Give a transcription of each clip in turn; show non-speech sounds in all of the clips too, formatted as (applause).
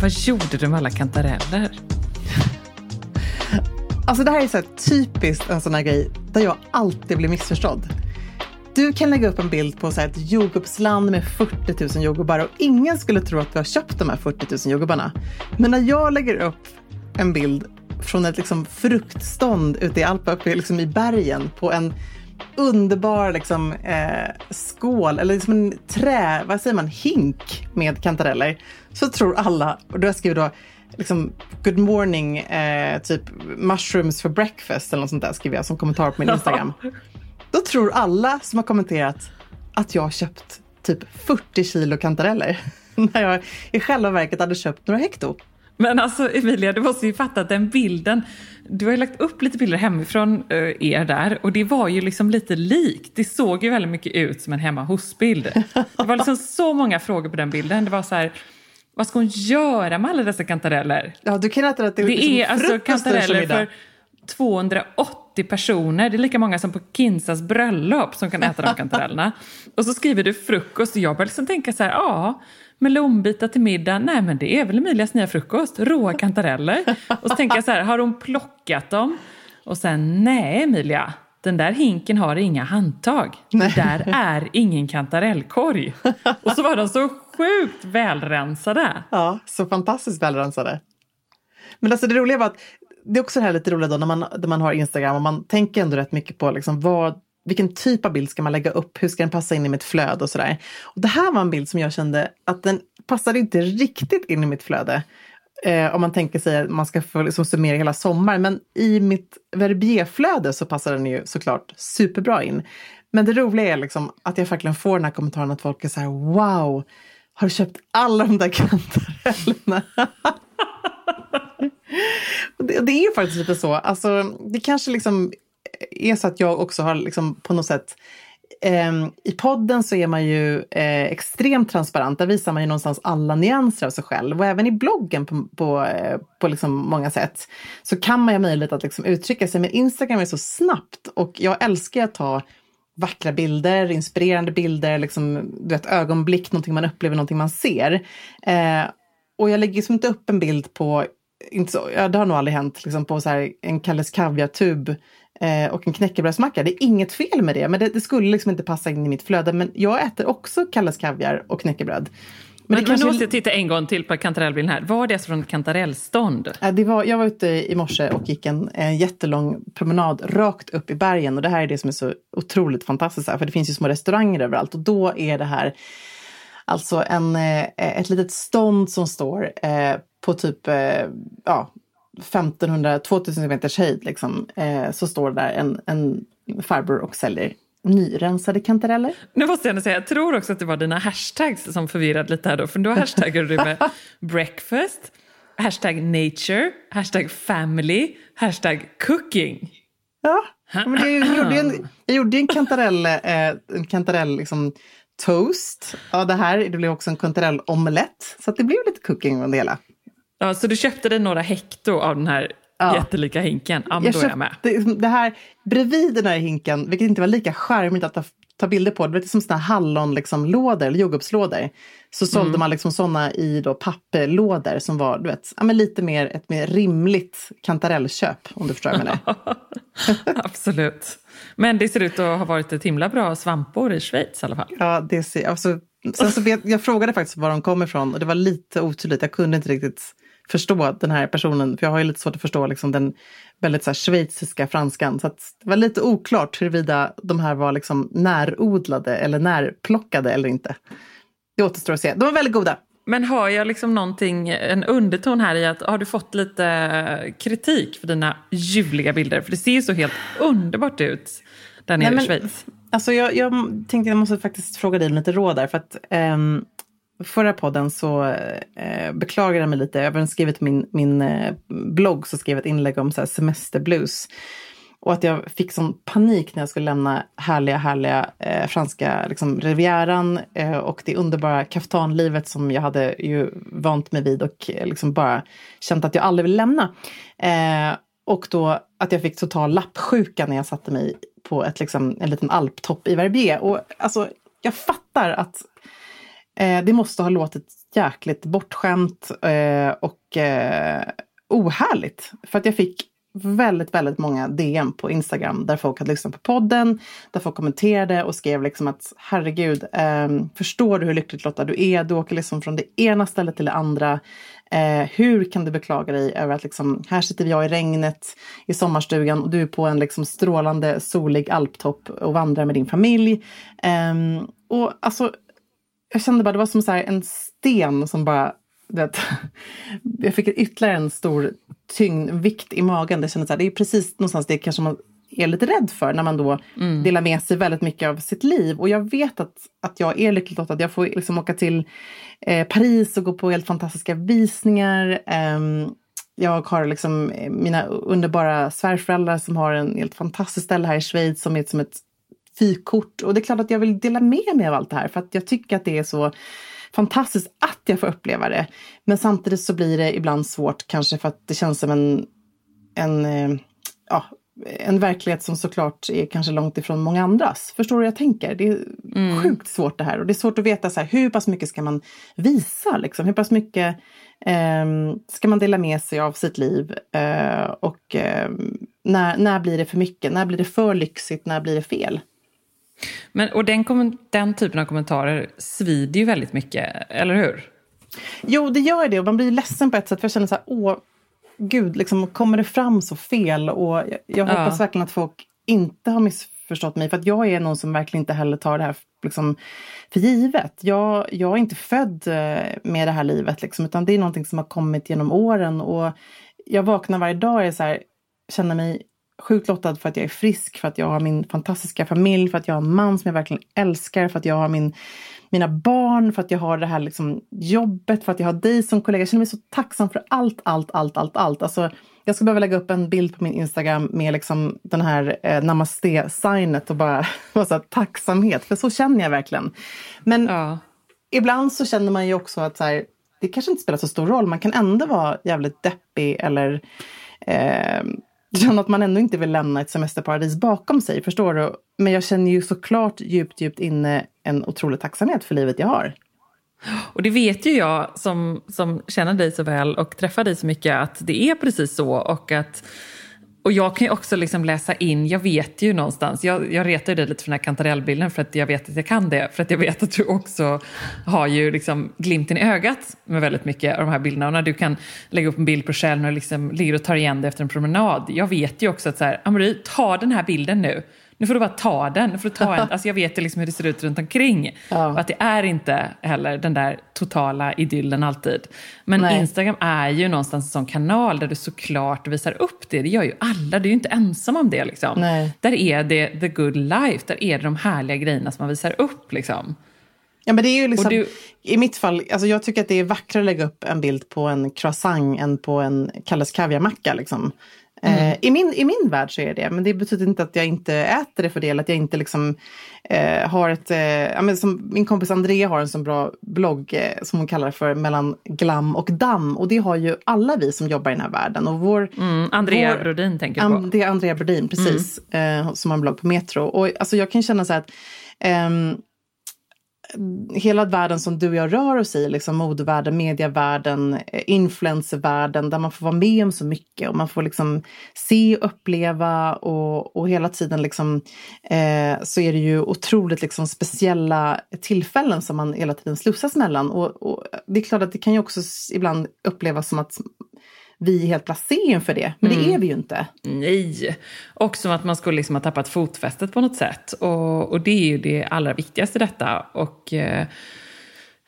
Vad gjorde du med alla kantareller? Alltså det här är så här typiskt en sån här grej där jag alltid blir missförstådd. Du kan lägga upp en bild på så här ett jordgubbsland med 40 000 jordgubbar och ingen skulle tro att du har köpt de här 40 000 jordgubbarna. Men när jag lägger upp en bild från ett liksom fruktstånd ute i Alperna, uppe liksom i bergen på en underbar liksom, eh, skål eller liksom en trä, vad säger man, hink med kantareller. Så tror alla, och då har jag skrivit då liksom good morning, eh, typ mushrooms for breakfast eller något sånt där skriver jag som kommentar på min (laughs) Instagram. Då tror alla som har kommenterat att jag har köpt typ 40 kilo kantareller. (laughs) När jag i själva verket hade köpt några hekto. Men alltså Emilia, du måste ju fatta att den bilden, du har ju lagt upp lite bilder hemifrån eh, er där och det var ju liksom lite likt. Det såg ju väldigt mycket ut som en hemma hos-bild. Det var liksom så många frågor på den bilden. Det var så här, vad ska hon göra med alla dessa kantareller? Ja, du kan äta det Det liksom är alltså frukost eller kantareller för 280 personer. Det är lika många som på Kinsas bröllop som kan äta de kantarellerna. Och så skriver du frukost och jag börjar liksom tänka så här, ja, melonbitar till middag, nej men det är väl Emilias nya frukost, råa kantareller. Och så tänker jag så här, har hon plockat dem? Och sen, nej Emilia, den där hinken har inga handtag. Det där är ingen kantarellkorg. Och så var de så sjukt välrensade. Ja, så fantastiskt välrensade. Men alltså det roliga var att det är också det här lite roliga då när man, när man har Instagram och man tänker ändå rätt mycket på liksom vad, vilken typ av bild ska man lägga upp, hur ska den passa in i mitt flöde och sådär. Och det här var en bild som jag kände att den passade inte riktigt in i mitt flöde. Eh, om man tänker sig att man ska få liksom summera hela sommaren. Men i mitt verbierflöde så passar den ju såklart superbra in. Men det roliga är liksom att jag verkligen får den här kommentaren att folk är så här wow, har du köpt alla de där kantarellerna? (laughs) Det, det är ju faktiskt lite så. Alltså, det kanske liksom är så att jag också har liksom på något sätt ehm, I podden så är man ju eh, extremt transparent. Där visar man ju någonstans alla nyanser av sig själv. Och även i bloggen på, på, på liksom många sätt så kan man ju ha möjlighet att liksom uttrycka sig. Men Instagram är så snabbt och jag älskar att ta vackra bilder, inspirerande bilder, liksom, du vet, ögonblick, någonting man upplever, någonting man ser. Eh, och jag lägger liksom inte upp en bild på, inte så, ja, det har nog aldrig hänt, liksom på så här, en Kalles Kaviar-tub eh, och en knäckebrödsmacka. Det är inget fel med det, men det, det skulle liksom inte passa in i mitt flöde. Men jag äter också Kalles kaviar och knäckebröd. Men, men kanske- nu måste jag titta en gång till på kantarellbilden här. Var det alltså från ett kantarellstånd? Ja, Det var, jag var ute i morse och gick en, en jättelång promenad rakt upp i bergen. Och det här är det som är så otroligt fantastiskt. Här, för det finns ju små restauranger överallt. Och då är det här alltså en, eh, ett litet stånd som står eh, på typ eh, ja, 1500-2000 meters höjd. Liksom, eh, så står där en, en farbror och säljer nyrensade kantareller. Nu måste jag ändå säga, jag tror också att det var dina hashtags som förvirrade lite här då. För då hashtaggar du med (laughs) breakfast, hashtag nature, hashtag family, hashtag cooking. Ja, men det, jag, gjorde ju en, jag gjorde en kantarell, eh, en kantarell liksom, toast. Ja, det här det blev också en kantarellaomelett. Så det blev lite cooking av det hela. Ja, så du köpte dig några hekto av den här Ja. jättelika hinken? Ja, men då är jag med. köpte det här bredvid den här hinken, vilket inte var lika charmigt att ta, ta bilder på. Det var lite som såna här hallon, liksom, lådor, eller jordgubbslådor. Så sålde Mm. man liksom såna i då papperlådor som var du vet, ja, men lite mer ett mer rimligt kantarellköp, om du förstår vad jag menar. (laughs) Absolut. Men det ser ut att ha varit ett himla bra svampår i Schweiz i alla fall. Ja, det ser, alltså, sen så vet, jag frågade faktiskt var de kom ifrån och det var lite otydligt. Jag kunde inte riktigt förstå den här personen, för jag har ju lite svårt att förstå liksom, den väldigt så här, schweiziska franskan. Så det var lite oklart huruvida de här var liksom närodlade eller närplockade eller inte. Det återstår att se. De var väldigt goda. Men har jag liksom någonting, en underton här i att har du fått lite kritik för dina ljuvliga bilder? För det ser ju så helt underbart ut där nere Nej, i men- Schweiz. Alltså jag, jag tänkte jag måste faktiskt fråga dig lite råd där. För att ehm, förra podden så eh, beklagade jag mig lite. Jag har skrivit min, min eh, blogg så skrev jag ett inlägg om så här semesterblues. Och att jag fick sån panik när jag skulle lämna härliga, härliga eh, franska liksom, rivieran eh, och det underbara kaftanlivet som jag hade ju vant mig vid och eh, liksom bara känt att jag aldrig vill lämna. Eh, och då att jag fick total lappsjuka när jag satte mig på ett, liksom, en liten alptopp i Verbier. Och alltså, jag fattar att eh, det måste ha låtit jäkligt bortskämt eh, och eh, ohärligt. För att jag fick väldigt, väldigt många DM på Instagram där folk hade lyssnat på podden, där folk kommenterade och skrev liksom att herregud, eh, förstår du hur lyckligt Lotta du är? Du åker liksom från det ena stället till det andra. Eh, hur kan du beklaga dig över att liksom, här sitter jag i regnet i sommarstugan och du är på en liksom strålande solig alptopp och vandrar med din familj. Eh, och alltså, jag kände bara det var som så en sten som bara du vet, (laughs) jag fick ytterligare en stor tyngd, vikt i magen. Det kändes så här, det är precis någonstans det kanske man är lite rädd för när man då delar med sig väldigt mycket av sitt liv. Och jag vet att, att jag är lyckligt lottad. Jag får liksom åka till eh, Paris och gå på helt fantastiska visningar. Ehm, jag har liksom eh, mina underbara svärföräldrar som har en helt fantastiskt ställe här i Schweiz som är som ett fyrkort. Och det är klart att jag vill dela med mig av allt det här för att jag tycker att det är så fantastiskt att jag får uppleva det. Men samtidigt så blir det ibland svårt kanske för att det känns som en, en, eh, ja, en verklighet som såklart är kanske långt ifrån många andras. Förstår du hur jag tänker? Det är sjukt svårt det här och det är svårt att veta så här, hur pass mycket ska man visa liksom? Hur pass mycket ehm, ska man dela med sig av sitt liv? Eh, och ehm, när, när blir det för mycket? När blir det för lyxigt? När blir det fel? Men, och den, den typen av kommentarer svider ju väldigt mycket, eller hur? Jo, det gör det och man blir ledsen på ett sätt för jag känner så här, åh, gud, liksom kommer det fram så fel? Och jag, jag Ja. hoppas verkligen att folk inte har missförstått mig för att jag är någon som verkligen inte heller tar det här liksom, för givet. Jag, jag är inte född eh, med det här livet liksom, utan det är någonting som har kommit genom åren och jag vaknar varje dag och är så här, känner mig sjukt lottad för att jag är frisk, för att jag har min fantastiska familj, för att jag har en man som jag verkligen älskar, för att jag har min, mina barn, för att jag har det här liksom jobbet, för att jag har dig som kollega. Jag känner mig så tacksam för allt, allt, allt, allt, allt. Alltså, jag skulle behöva lägga upp en bild på min Instagram med liksom den här eh, namaste-signet och bara (laughs) så tacksamhet, för så känner jag verkligen. Men Ja. ibland så känner man ju också att så här, det kanske inte spelar så stor roll. Man kan ändå vara jävligt deppig eller eh, (laughs) känna att man ändå inte vill lämna ett semesterparadis bakom sig. Förstår du? Men jag känner ju såklart djupt, djupt inne en otrolig tacksamhet för livet jag har. Och det vet ju jag som, som känner dig så väl och träffar dig så mycket att det är precis så. Och att och jag kan ju också liksom läsa in, jag vet ju någonstans, jag, jag retar ju dig lite för den här kantarellbilden för att jag vet att jag kan det, för att jag vet att du också har ju liksom glimten i ögat med väldigt mycket av de här bilderna. Och när du kan lägga upp en bild på dig själv när du liksom ligger och tar igen det efter en promenad. Jag vet ju också att så här, Amarie, ta den här bilden nu. Nu får du bara ta den. Nu får du ta en, (laughs) alltså jag vet liksom hur det ser ut runt omkring. Ja. Och att det är inte heller den där totala idyllen alltid. Men Nej. Instagram är ju någonstans en sån kanal där du såklart visar upp det. Det gör ju alla, du är ju inte ensam om det. Liksom. Nej. Där är det the good life, där är det de härliga grejerna som man visar upp. Liksom. Ja, men det är ju liksom, du- I mitt fall, alltså jag tycker att det är vackrare att lägga upp en bild på en croissant än på en Kalles kaviarmacka. Liksom. Eh, i, min, I min värld så är det men det betyder inte att jag inte äter det för det. Eller att jag inte liksom, eh, har ett... Eh, ja, men som min kompis Andrea har en så bra blogg eh, som hon kallar för Mellan glam och damm. Och det har ju alla vi som jobbar i den här världen. Och vår, Mm, Andrea vår- Brodin tänker jag på. An- det är Andrea Brodin, precis. Eh, som har en blogg på Metro. Och alltså, jag kan känna så här att ehm, hela världen som du och jag rör oss i, liksom modevärlden, medievärlden, eh, influencervärlden, där man får vara med om så mycket och man får liksom se och uppleva och, och hela tiden liksom, eh, så är det ju otroligt liksom speciella tillfällen som man hela tiden slussas mellan. Och, och det är klart att det kan ju också ibland upplevas som att vi är helt blasé inför det, men det är vi ju inte. Nej, och som att man skulle liksom ha tappat fotfästet på något sätt. Och, och det är ju det allra viktigaste i detta. Och, eh,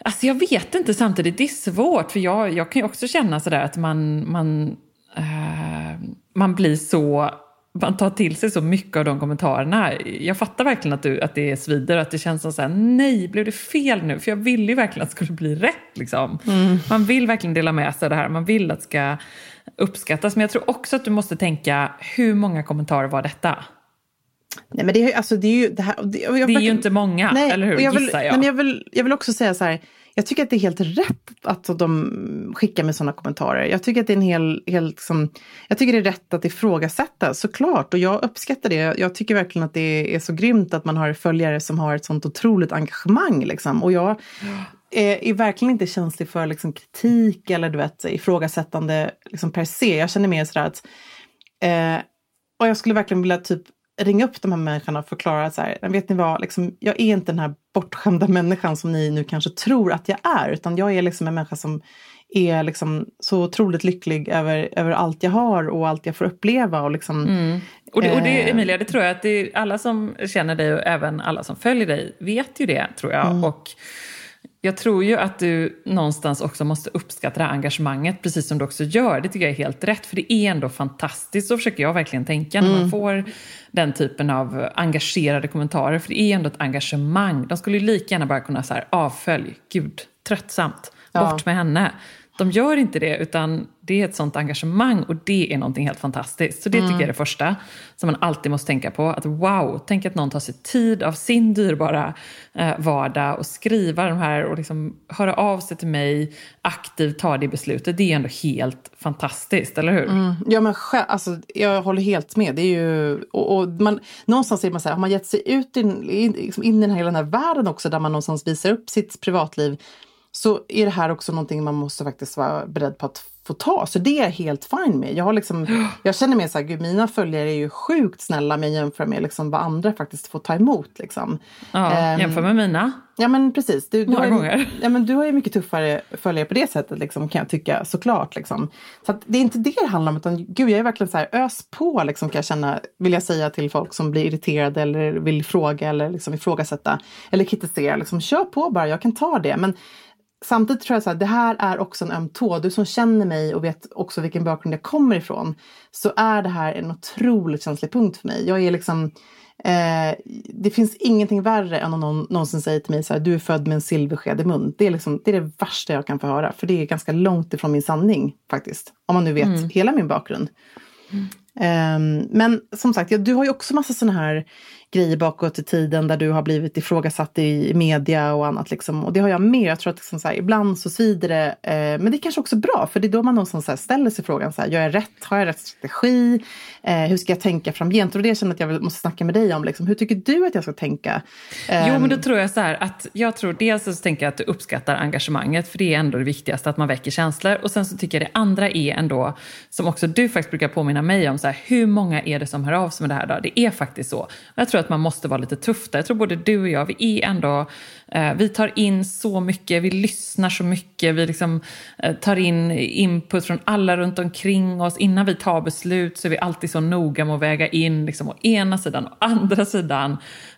Alltså jag vet inte samtidigt, det är svårt. För jag, jag kan ju också känna sådär att man, man, eh, man blir så... Man tar till sig så mycket av de kommentarerna. Jag fattar verkligen att, du, att det svider att det känns som så här, nej, blev det fel nu? För jag ville ju verkligen att det skulle bli rätt. Liksom. Mm. Man vill verkligen dela med sig av det här, man vill att det ska uppskattas. Men jag tror också att du måste tänka, hur många kommentarer var detta? Nej, men det, alltså, det är ju det här, det, det är ju inte många, nej, eller hur? Jag vill, gissar jag. Nej, men jag, vill, jag vill också säga så här, jag tycker att det är helt rätt att de skickar med sådana kommentarer. Jag tycker att det är en hel, hel liksom, jag tycker det är rätt att ifrågasätta, såklart. Och jag uppskattar det. Jag tycker verkligen att det är så grymt att man har följare som har ett sånt otroligt engagemang. Liksom. Och jag är, är verkligen inte känslig för liksom, kritik eller du vet, ifrågasättande liksom, per se. Jag känner mer sådär att eh, och jag skulle verkligen vilja typ ringa upp de här människorna och förklara så här, vet ni vad, liksom, jag är inte den här bortskämda människan som ni nu kanske tror att jag är, utan jag är liksom en människa som är liksom så otroligt lycklig över, över allt jag har och allt jag får uppleva. Och, liksom, mm. och, det, och det, eh, Emilia, det tror jag att alla som känner dig och även alla som följer dig vet ju det, tror jag. Mm. Och jag tror ju att du någonstans också måste uppskatta det här engagemanget, precis som du också gör. Det tycker jag är helt rätt, för det är ändå fantastiskt. Så försöker jag verkligen tänka när man mm. får den typen av engagerade kommentarer, för det är ändå ett engagemang. De skulle ju lika gärna bara kunna säga avfölj, gud, tröttsamt, bort ja. med henne. De gör inte det, utan det är ett sånt engagemang och det är någonting helt fantastiskt. Så det mm. tycker jag är det första som man alltid måste tänka på. Att wow, tänk att någon tar sig tid av sin dyrbara eh, vardag och skriva de här och liksom höra av sig till mig, aktivt ta det beslutet. Det är ändå helt fantastiskt, eller hur? Mm. Ja, men själv, alltså, jag håller helt med. Det är ju, och, och man, någonstans är man så här, har man gett sig ut in, in, liksom in i den här, hela den här världen också där man någonstans visar upp sitt privatliv så är det här också någonting man måste faktiskt vara beredd på att få ta. Så det är jag helt fine med. Jag, har liksom, (gasps) jag känner mig så här, gud, mina följare är ju sjukt snälla med jämför med liksom vad andra faktiskt får ta emot. Liksom. Ja, um, jämför med mina. Ja men precis. Du, du har, ja, men du har ju mycket tuffare följare på det sättet liksom, kan jag tycka såklart. Liksom. Så det är inte det det handlar om utan gud jag är verkligen så här ös på liksom, kan jag känna, vill jag säga till folk som blir irriterade eller vill fråga eller liksom, ifrågasätta eller kritisera. Liksom, kör på bara, jag kan ta det. Men samtidigt tror jag att det här är också en öm tå. Du som känner mig och vet också vilken bakgrund jag kommer ifrån. Så är det här en otroligt känslig punkt för mig. Jag är liksom eh, det finns ingenting värre än om någon någonsin säger till mig så här, du är född med en silversked i mun. Det är, liksom, det är det värsta jag kan få höra, för det är ganska långt ifrån min sanning faktiskt. Om man nu vet mm. hela min bakgrund. Mm. Um, men som sagt, ja, du har ju också massa sådana här grejer bakåt i tiden där du har blivit ifrågasatt i media och annat. Liksom. Och det har jag med. Jag tror att liksom så här, ibland så svider det. Eh, men det är kanske också bra, för det är då man någonstans så ställer sig frågan, så här, gör jag rätt? Har jag rätt strategi? Eh, hur ska jag tänka framgent? Och det känner att jag måste snacka med dig om. Liksom. Hur tycker du att jag ska tänka? Eh, jo, men då tror jag så här att jag tror dels så tänker jag att du uppskattar engagemanget, för det är ändå det viktigaste, att man väcker känslor. Och sen så tycker jag det andra är ändå, som också du faktiskt brukar påminna mig om, så här, hur många är det som hör av sig med det här då? Det är faktiskt så. Jag tror att man måste vara lite tuff där. Jag tror både du och jag, vi är ändå, vi tar in så mycket, vi lyssnar så mycket, vi liksom, eh, tar in input från alla runt omkring oss. Innan vi tar beslut så är vi alltid så noga med att väga in liksom, å ena sidan och andra sidan.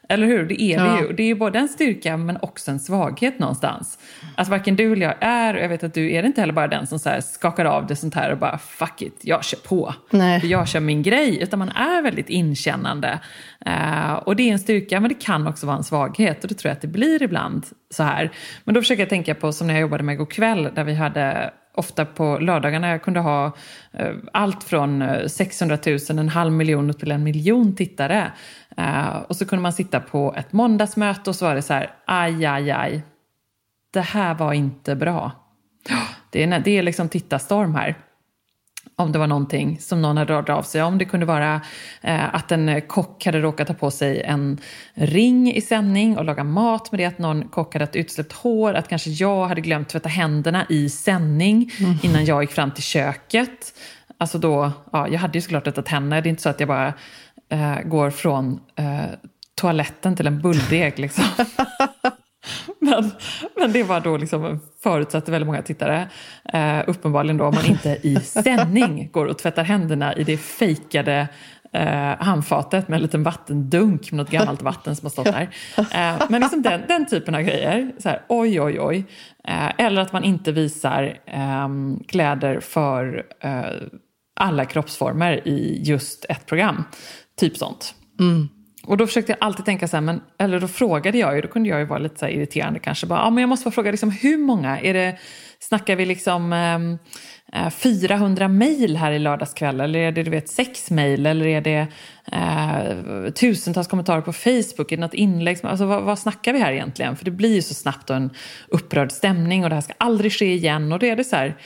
Eller hur? Det är det ju. Det är både en styrka men också en svaghet någonstans. Att varken du eller jag är, och jag vet att du är inte heller bara den som så skakar av det sånt här och bara fuck it, jag kör på. Nej. Jag kör min grej. Utan man är väldigt inkännande. Uh, och det är en styrka men det kan också vara en svaghet. Och det tror jag att det blir ibland så här. Men då försöker jag tänka på som när jag jobbade med God kväll där vi hade ofta på lördagarna. Jag kunde ha uh, allt från 600 000, en halv miljon till en miljon tittare. Uh, och så kunde man sitta på ett måndagsmöte och så var det så här, aj, aj, aj. Det här var inte bra. Det är, det är liksom tittarstorm här. Om det var någonting som någon hade rört av sig om. Det kunde vara eh, att en kock hade råkat ta på sig en ring i sändning och laga mat med det. Att någon kock hade ett utsläppt hår. Att kanske jag hade glömt tvätta händerna i sändning mm. innan jag gick fram till köket. Alltså då, ja, jag hade ju såklart tvättat händerna. Det är inte så att jag bara eh, går från eh, toaletten till en bulldeg. Liksom. (laughs) men, men det var då liksom förutsatte väldigt många tittare. Eh, uppenbarligen då om man inte i sändning går och tvättar händerna i det fejkade eh, handfatet med en liten vattendunk med något gammalt vatten som har stått där. Eh, men liksom den, den typen av grejer. Så här, oj, oj, oj. Eh, eller att man inte visar ehm, kläder för eh, alla kroppsformer i just ett program. Typ sånt. Mm. Och då försökte jag alltid tänka så här, men, eller då frågade jag ju, då kunde jag ju vara lite så irriterande kanske. Bara, ja, men jag måste bara fråga, liksom, hur många? Är det, snackar vi liksom ehm, eh, 400 mejl här i lördagskväll? Eller är det du vet, sex mejl? Eller är det eh, tusentals kommentarer på Facebook? Är det något inlägg? Alltså, vad, vad snackar vi här egentligen? För det blir ju så snabbt en upprörd stämning och det här ska aldrig ske igen. Och då är det så här,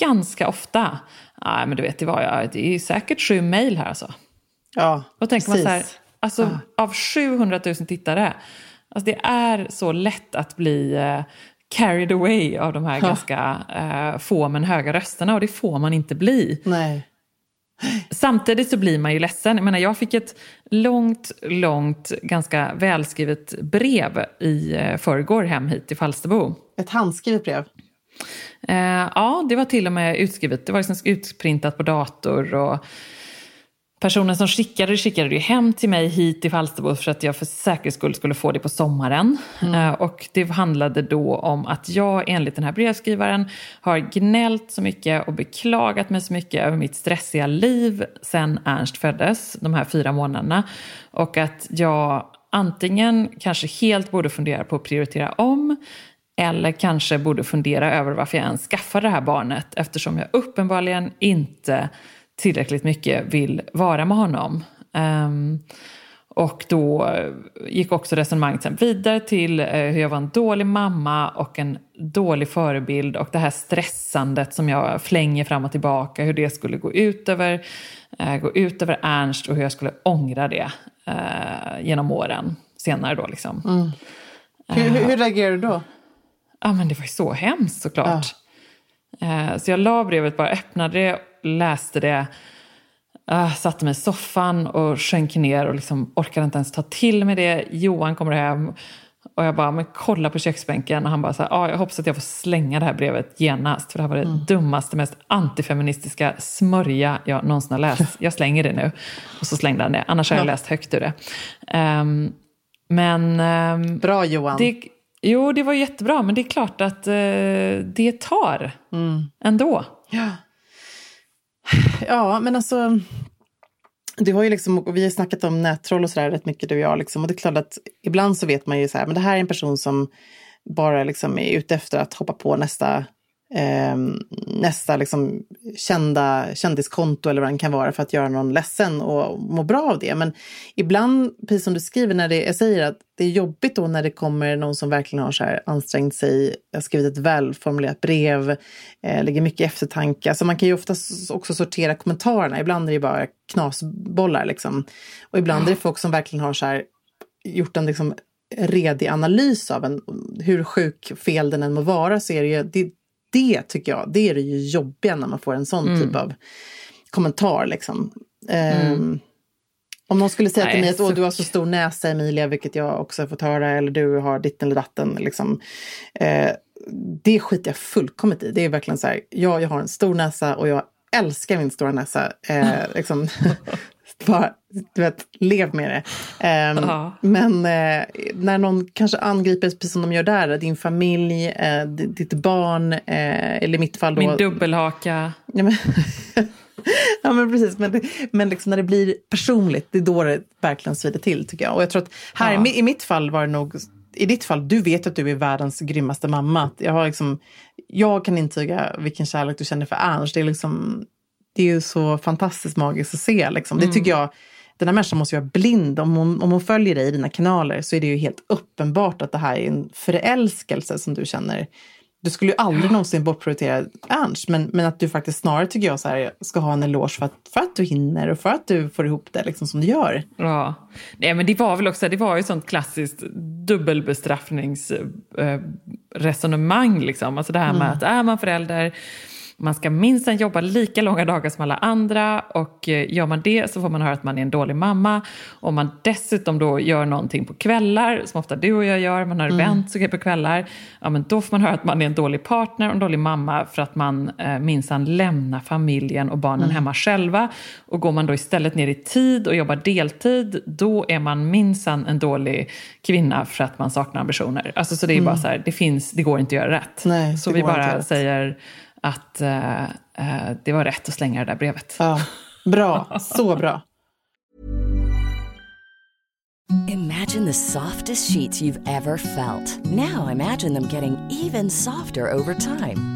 ganska ofta, nej men du vet, det, var, det är säkert sju mejl här alltså. Ja, Då tänker man så här, alltså av 700 000 tittare, alltså det är så lätt att bli eh, carried away av de här ganska eh, få men höga rösterna och det får man inte bli. Nej. Samtidigt så blir man ju ledsen. Jag menar, jag fick ett långt, långt, ganska välskrivet brev i eh, förrgår hem hit till Falsterbo. Ett handskrivet brev. Eh, ja, det var till och med utskrivet. Det var liksom utprintat på dator. Och personen som skickade det skickade det hem till mig hit till Falsterbo för att jag för säkerhets skull skulle få det på sommaren. Eh, och det handlade då om att jag enligt den här brevskrivaren har gnällt så mycket och beklagat mig så mycket över mitt stressiga liv sen Ernst föddes, de här fyra månaderna. Och att jag antingen kanske helt borde fundera på att prioritera om eller kanske borde fundera över varför jag ens skaffade det här barnet eftersom jag uppenbarligen inte tillräckligt mycket vill vara med honom. Ehm, och då gick också resonemanget sen vidare till eh, hur jag var en dålig mamma och en dålig förebild och det här stressandet som jag flänger fram och tillbaka, hur det skulle gå ut över, eh, gå ut över Ernst och hur jag skulle ångra det eh, genom åren senare då liksom. Hur, hur, hur reagerar du då? Ja, men det var ju så hemskt såklart. Eh, så jag la brevet, bara öppnade det, läste det, eh, satte mig i soffan och sjönk ner och liksom orkade inte ens ta till mig det. Johan kommer hem och jag bara, men kolla på köksbänken. Och han bara så här, ah, jag hoppas att jag får slänga det här brevet genast. För det här var det dummaste, mest antifeministiska smörja jag någonsin har läst. (laughs) Jag slänger det nu. Och så slängde han det, annars har jag läst högt ur det. Ehm, men... ehm, Bra Johan. det, jo, det var jättebra, men det är klart att eh, det tar ändå. Ja ja, men alltså. Du har ju liksom, och vi har snackat om nättroll och sådär rätt mycket du och jag. Liksom, och det är klart att ibland så vet man ju så här, men det här är en person som bara liksom är ute efter att hoppa på nästa, eh, nästa liksom kända kändiskonto eller vad det kan vara för att göra någon ledsen och må bra av det. Men ibland, precis som du skriver, när det, jag säger att det är jobbigt då när det kommer någon som verkligen har så här ansträngt sig, har skrivit ett välformulerat brev, eh, lägger mycket eftertanke. Alltså man kan ju oftast också sortera kommentarerna. Ibland är det bara knasbollar liksom. Och ibland är det folk som verkligen har så här gjort en liksom redig analys av en, hur sjuk fel den än må vara så är det ju, det, det tycker jag, det är det ju jobbiga när man får en sån typ av kommentar liksom. Ehm, om någon skulle säga till Nej, mig att Åh, du har så stor näsa Emilia, vilket jag också har fått höra, eller du har ditten eller datten. Liksom. Eh, det skiter jag fullkomligt i. Det är verkligen så här, ja, jag har en stor näsa och jag älskar min stora näsa. Eh, (laughs) liksom, bara, du vet, lev med det. Ehm, Ja. Men eh, när någon kanske angriper, precis som de gör där, din familj, di- ditt barn, eh, eller i mitt fall då... Min dubbelhaka. Ja, men, (laughs) ja, men precis. Men, men liksom när det blir personligt, det är då det verkligen svider till tycker jag. Och jag tror att här mi- i mitt fall var det nog, i ditt fall, du vet att du är världens grymmaste mamma. Jag, har liksom, jag kan intyga vilken kärlek du känner för Ernst. Det är, liksom, det är ju så fantastiskt magiskt att se. Liksom. Det tycker jag, den här människan måste ju vara blind. Om hon, om hon följer dig i dina kanaler så är det ju helt uppenbart att det här är en förälskelse som du känner. Du skulle ju aldrig någonsin bortprioritera Ernst, men, men att du faktiskt snarare tycker jag så här, ska ha en eloge för att, för att du hinner och för att du får ihop det liksom som du gör. Ja. Nej, men det var väl också, det var ju sånt klassiskt dubbelbestraffningsresonemang. Eh, resonemang, liksom. Alltså det här med att är man förälder man ska minst jobba lika långa dagar som alla andra och eh, gör man det så får man höra att man är en dålig mamma. Om man dessutom då gör någonting på kvällar, som ofta du och jag gör, man har event och på kvällar, ja men då får man höra att man är en dålig partner och en dålig mamma för att man eh, minsann lämnar familjen och barnen hemma själva. Och går man då istället ner i tid och jobbar deltid, då är man minsann en dålig kvinna för att man saknar ambitioner. Alltså så det är bara så här, det finns, det går inte att göra rätt. Nej, så vi bara säger att eh, eh, det var rätt att slänga det där brevet. Ja, bra. Så bra. Imagine the softest sheets you've ever felt. Now imagine them getting even softer over time.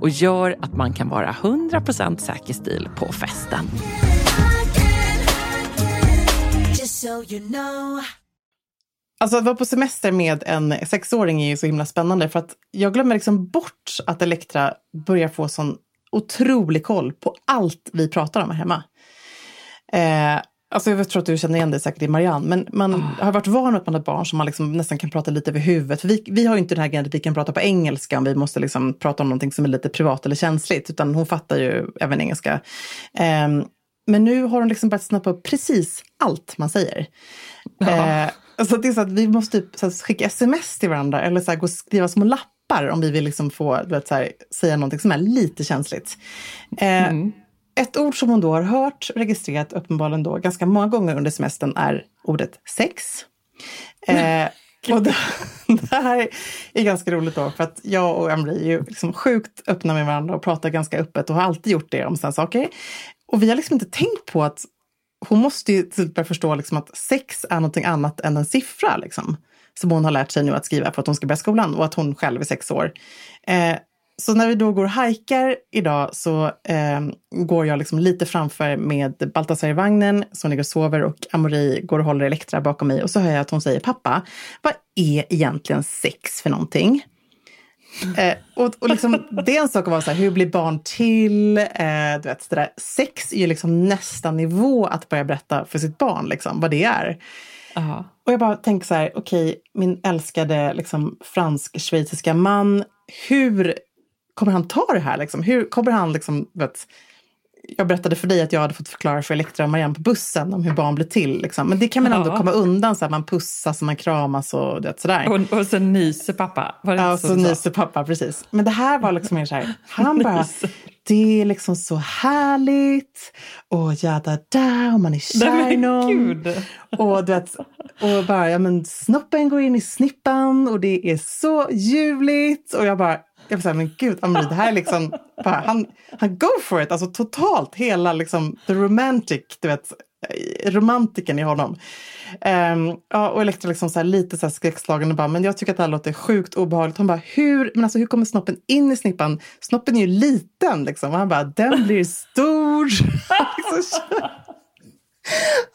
och gör att man kan vara 100% säker stil på festen. Alltså att vara på semester med en sexåring är ju så himla spännande för att jag glömmer liksom bort att Elektra börjar få sån otrolig koll på allt vi pratar om här hemma. Eh, alltså jag tror att du känner igen det säkert i Marianne, men man har varit van att man har barn som man liksom nästan kan prata lite över huvudet. För vi, vi har ju inte den här grejen att vi kan prata på engelska om vi måste liksom prata om någonting som är lite privat eller känsligt, utan hon fattar ju även engelska. Ehm, men nu har hon liksom börjat snappa upp precis allt man säger. Eh, så det är så att vi måste typ så här, skicka sms till varandra eller så här, gå skriva små lappar om vi vill liksom få, vet, så här, säga någonting som är lite känsligt. Eh, Ett ord som hon då har hört, registrerat uppenbarligen då ganska många gånger under semestern är ordet sex. Eh, och det, (laughs) det här är ganska roligt då, för att jag och Emily är ju liksom sjukt öppna med varandra och pratar ganska öppet och har alltid gjort det om sådana saker. Och vi har liksom inte tänkt på att hon måste ju börja förstå liksom att sex är någonting annat än en siffra. Liksom, som hon har lärt sig nu att skriva för att hon ska börja skolan och att hon själv är sex år. Eh, så när vi då går och hajkar idag så eh, går jag liksom lite framför med Baltasar i vagnen, så ligger och sover och Amori går och håller Elektra bakom mig och så hör jag att hon säger pappa, vad är egentligen sex för någonting? Eh, och, och liksom, det är en sak att vara så här, hur blir barn till? Eh, du vet, det där. Sex är ju liksom nästa nivå att börja berätta för sitt barn liksom, vad det är. Och jag bara tänker så här, okej, min älskade liksom, fransk-schweiziska man, hur kommer han ta det här? Liksom? Hur kommer han liksom, vet, jag berättade för dig att jag hade fått förklara för Elektra och Marianne på bussen om hur barn blir till. Liksom. Men det kan man ändå Ja. komma undan, så här, man pussas och man kramas och det, sådär. Och, och så nyser pappa. Ja, inte så sa? nyser pappa, precis. Men det här var liksom mer så här, han bara, det är liksom så härligt och jada da och man är kär i någon. Och du vet, och bara, ja men snoppen går in i snippan och det är så ljuvligt. Och jag bara, jag bara men gud, Amri, det här är liksom, bara, han, han go for it, alltså totalt, hela liksom, the romantic, du vet, eh, romantiken i honom. Um, ja, och Elektra liksom så här, lite så här skräckslagen och bara, men jag tycker att det här låter sjukt obehagligt. Hon bara, hur, men alltså, hur kommer snoppen in i snippan? Snoppen är ju liten liksom. Och han bara, den blir stor. (laughs) Liksom,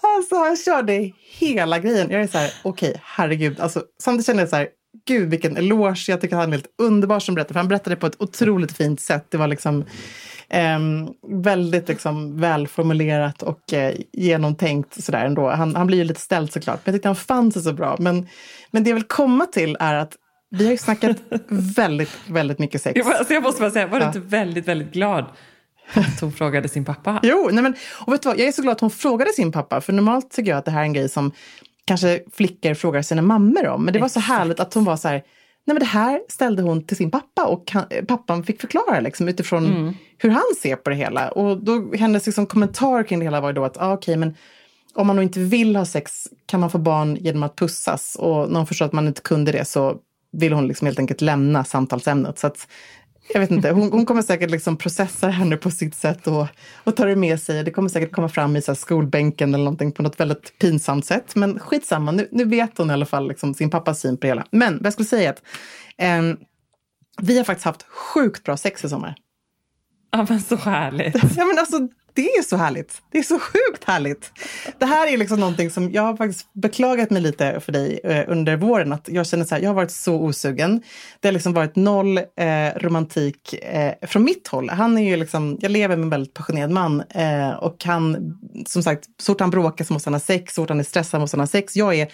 Alltså han körde hela grejen. Jag är så här, okej, herregud. Alltså, samtidigt känner jag så här, gud vilken eloge. Jag tycker att han är helt underbar som berättare. För han berättade på ett otroligt fint sätt. Det var liksom ehm, väldigt liksom, välformulerat och eh, genomtänkt sådär ändå. Han, han blir ju lite ställd såklart. Men jag tyckte han fann sig så bra. Men, men det jag vill komma till är att vi har ju snackat (laughs) väldigt, väldigt mycket sex. Jag, alltså jag måste bara säga, var du Ja. inte väldigt, väldigt glad att hon frågade sin pappa? (laughs) Jo, nej men, och vet du vad, jag är så glad att hon frågade sin pappa, för normalt tycker jag att det här är en grej som kanske flickor frågar sina mammor om. Men det var så härligt att hon var så här, nej men det här ställde hon till sin pappa och han, pappan fick förklara liksom, utifrån hur han ser på det hela. Och då hennes liksom, kommentar kring det hela var då att, ah, okej men om man inte vill ha sex kan man få barn genom att pussas. Och när hon förstår att man inte kunde det så vill hon liksom helt enkelt lämna samtalsämnet. Så att, jag vet inte, hon, hon kommer säkert liksom processa nu på sitt sätt och, och ta det med sig. Det kommer säkert komma fram i så här skolbänken eller någonting på något väldigt pinsamt sätt. Men skitsamma, nu, nu vet hon i alla fall liksom sin pappas syn på det hela. Men vad jag skulle säga är att ehm, vi har faktiskt haft sjukt bra sex i sommar. Ja, men så härligt. Ja, men alltså, det är så härligt. Det är så sjukt härligt. Det här är liksom någonting som jag har faktiskt beklagat mig lite för dig eh, under våren. Att jag känner så här, jag har varit så osugen. Det har liksom varit noll eh, romantik eh, från mitt håll. Han är ju liksom, jag lever med en väldigt passionerad man eh, och han, som sagt, så fort han bråkar så måste han ha sex, så fort han är stressad måste han ha sex. Jag är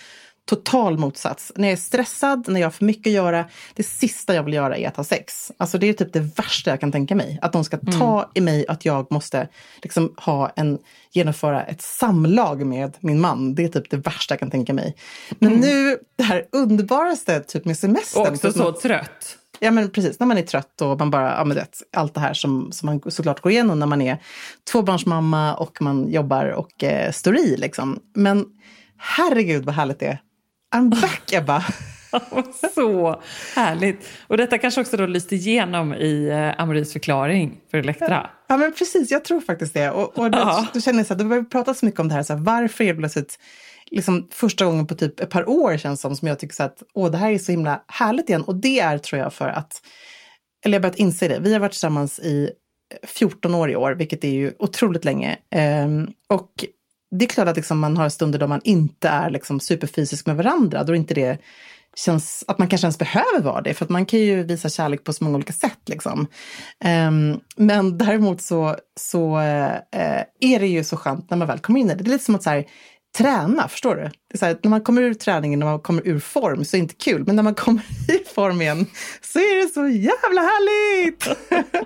total motsats. När jag är stressad, när jag har för mycket att göra, det sista jag vill göra är att ha sex. Alltså det är typ det värsta jag kan tänka mig. Att de ska ta i mig att jag måste liksom ha en, genomföra ett samlag med min man. Det är typ det värsta jag kan tänka mig. Men nu, det här underbaraste typ med semestern. Och också så något- trött. Ja men precis, när man är trött och man bara, ja men det, allt det här som, som man såklart går igenom när man är tvåbarnsmamma och man jobbar och eh, står i liksom. Men herregud vad härligt det är. I'm back Ebba! (laughs) så härligt. Och detta kanske också då lyste igenom i eh, Amoris förklaring för Elektra. Ja men precis, jag tror faktiskt det. Och, och då, Ja. då känner jag så här, då börjar vi prata så mycket om det här, så här varför är det plötsligt liksom första gången på typ ett par år känns som, som jag tycker så att åh, det här är så himla härligt igen. Och det är tror jag för att, eller jag har börjat inse det, vi har varit tillsammans i 14 år i år, vilket är ju otroligt länge. Ehm, och det är klart att liksom man har stunder då man inte är liksom superfysisk med varandra, då inte det känns att man kanske ens behöver vara det, för att man kan ju visa kärlek på så många olika sätt. Liksom. Um, men däremot så, så uh, är det ju så skönt när man väl kommer in i det. Det är lite som att så här, träna, förstår du? Det är så här, när man kommer ur träningen, när man kommer ur form så är det inte kul, men när man kommer (laughs) i form igen så är det så jävla härligt!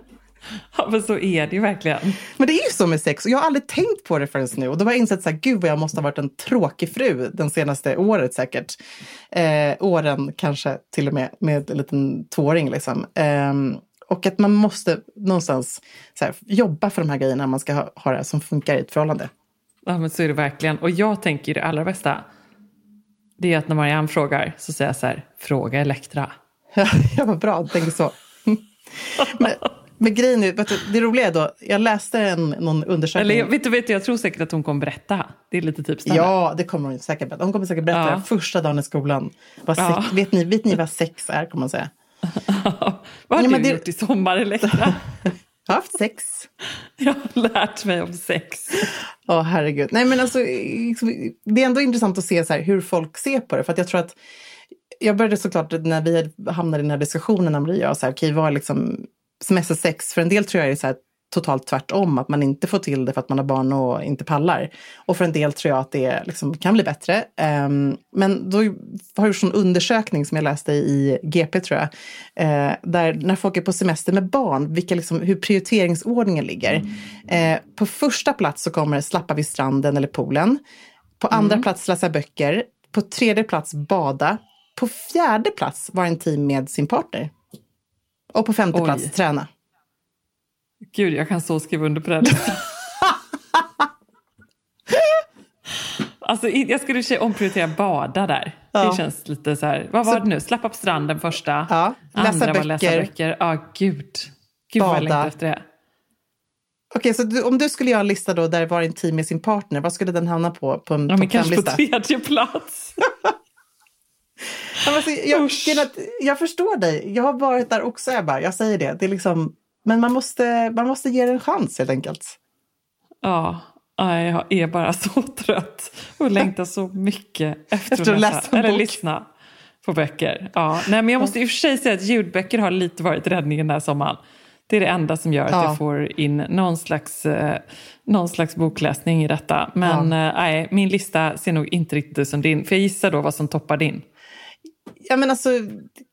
(laughs) (laughs) Ja, men så är det ju verkligen. Men det är ju så med sex och jag har aldrig tänkt på det förrän nu. Och då har jag insett så här, gud vad jag måste ha varit en tråkig fru den senaste året säkert. Eh, åren kanske till och med med en liten tvååring liksom. Ehm, och att man måste någonstans här, jobba för de här grejerna man ska ha, ha det som funkar i ett förhållande. Ja, men så är det verkligen. Och jag tänker det allra bästa. Det är att när Marianne frågar så säger jag så här, fråga Elektra. (laughs) jag var bra, tänker så. (laughs) men, men grejen är, vet du, det roliga är då, jag läste en, någon undersökning. Eller vet du, vet du, jag tror säkert att hon kommer berätta. Det är lite typ. Ja, det kommer hon säkert berätta. Hon kommer säkert berätta Ja. första dagen i skolan. Vad sex, Ja. vet, ni, vet ni vad sex är, kommer man säga. (laughs) Vad har Ja, du det- gjort i sommar Elektra? (laughs) (laughs) Jag har haft sex. jag har lärt mig om sex. Åh herregud. Nej men alltså, liksom, det är ändå intressant att se så här, hur folk ser på det. För jag tror att, jag började såklart när vi hamnade i den här diskussionen, Maria och jag, så här, okej vad är liksom semestersex? För en del tror jag är så här, totalt tvärtom, att man inte får till det för att man har barn och inte pallar. Och för en del tror jag att det liksom kan bli bättre. Um, men då har jag gjort en undersökning som jag läste i GP tror jag, uh, där när folk är på semester med barn, vilka liksom, hur prioriteringsordningen ligger. Uh, på första plats så kommer slappa vid stranden eller poolen. På andra plats läsa böcker. På tredje plats bada. På fjärde plats vara intim med sin partner. Och på femte Oj. plats träna. Gud, jag kan så skriva under på det. (laughs) alltså, jag skulle omprioritera bada där. Ja. Det känns lite så här, vad var Så- det nu? Slappa på stranden första. Ja, läsa Andra var läsa böcker. böcker. Ja, gud. Gud vad jag Bada. längtar efter det. Okej, så du, om du skulle göra en lista då där vara intim med sin partner, vad skulle den hamna på? På en Ja, topp kanske på tredje plats. (laughs) Ja, alltså, jag, jag förstår dig. Jag har varit där också, Ebba. Jag säger det. det är liksom, men man måste, man måste ge det en chans helt enkelt. Ja, ja, jag är bara (laughs) så trött och längtar så mycket efter, Efter att läsa, eller lyssna på böcker. Ja, nej, men jag måste i och för sig säga att ljudböcker har lite varit räddningen den här sommaren. Det är det enda som gör att Ja. jag får in någon slags, eh, någon slags bokläsning i detta. Men eh, nej, min lista ser nog inte riktigt ut som din. För jag gissar då vad som toppar din. Ja, men alltså,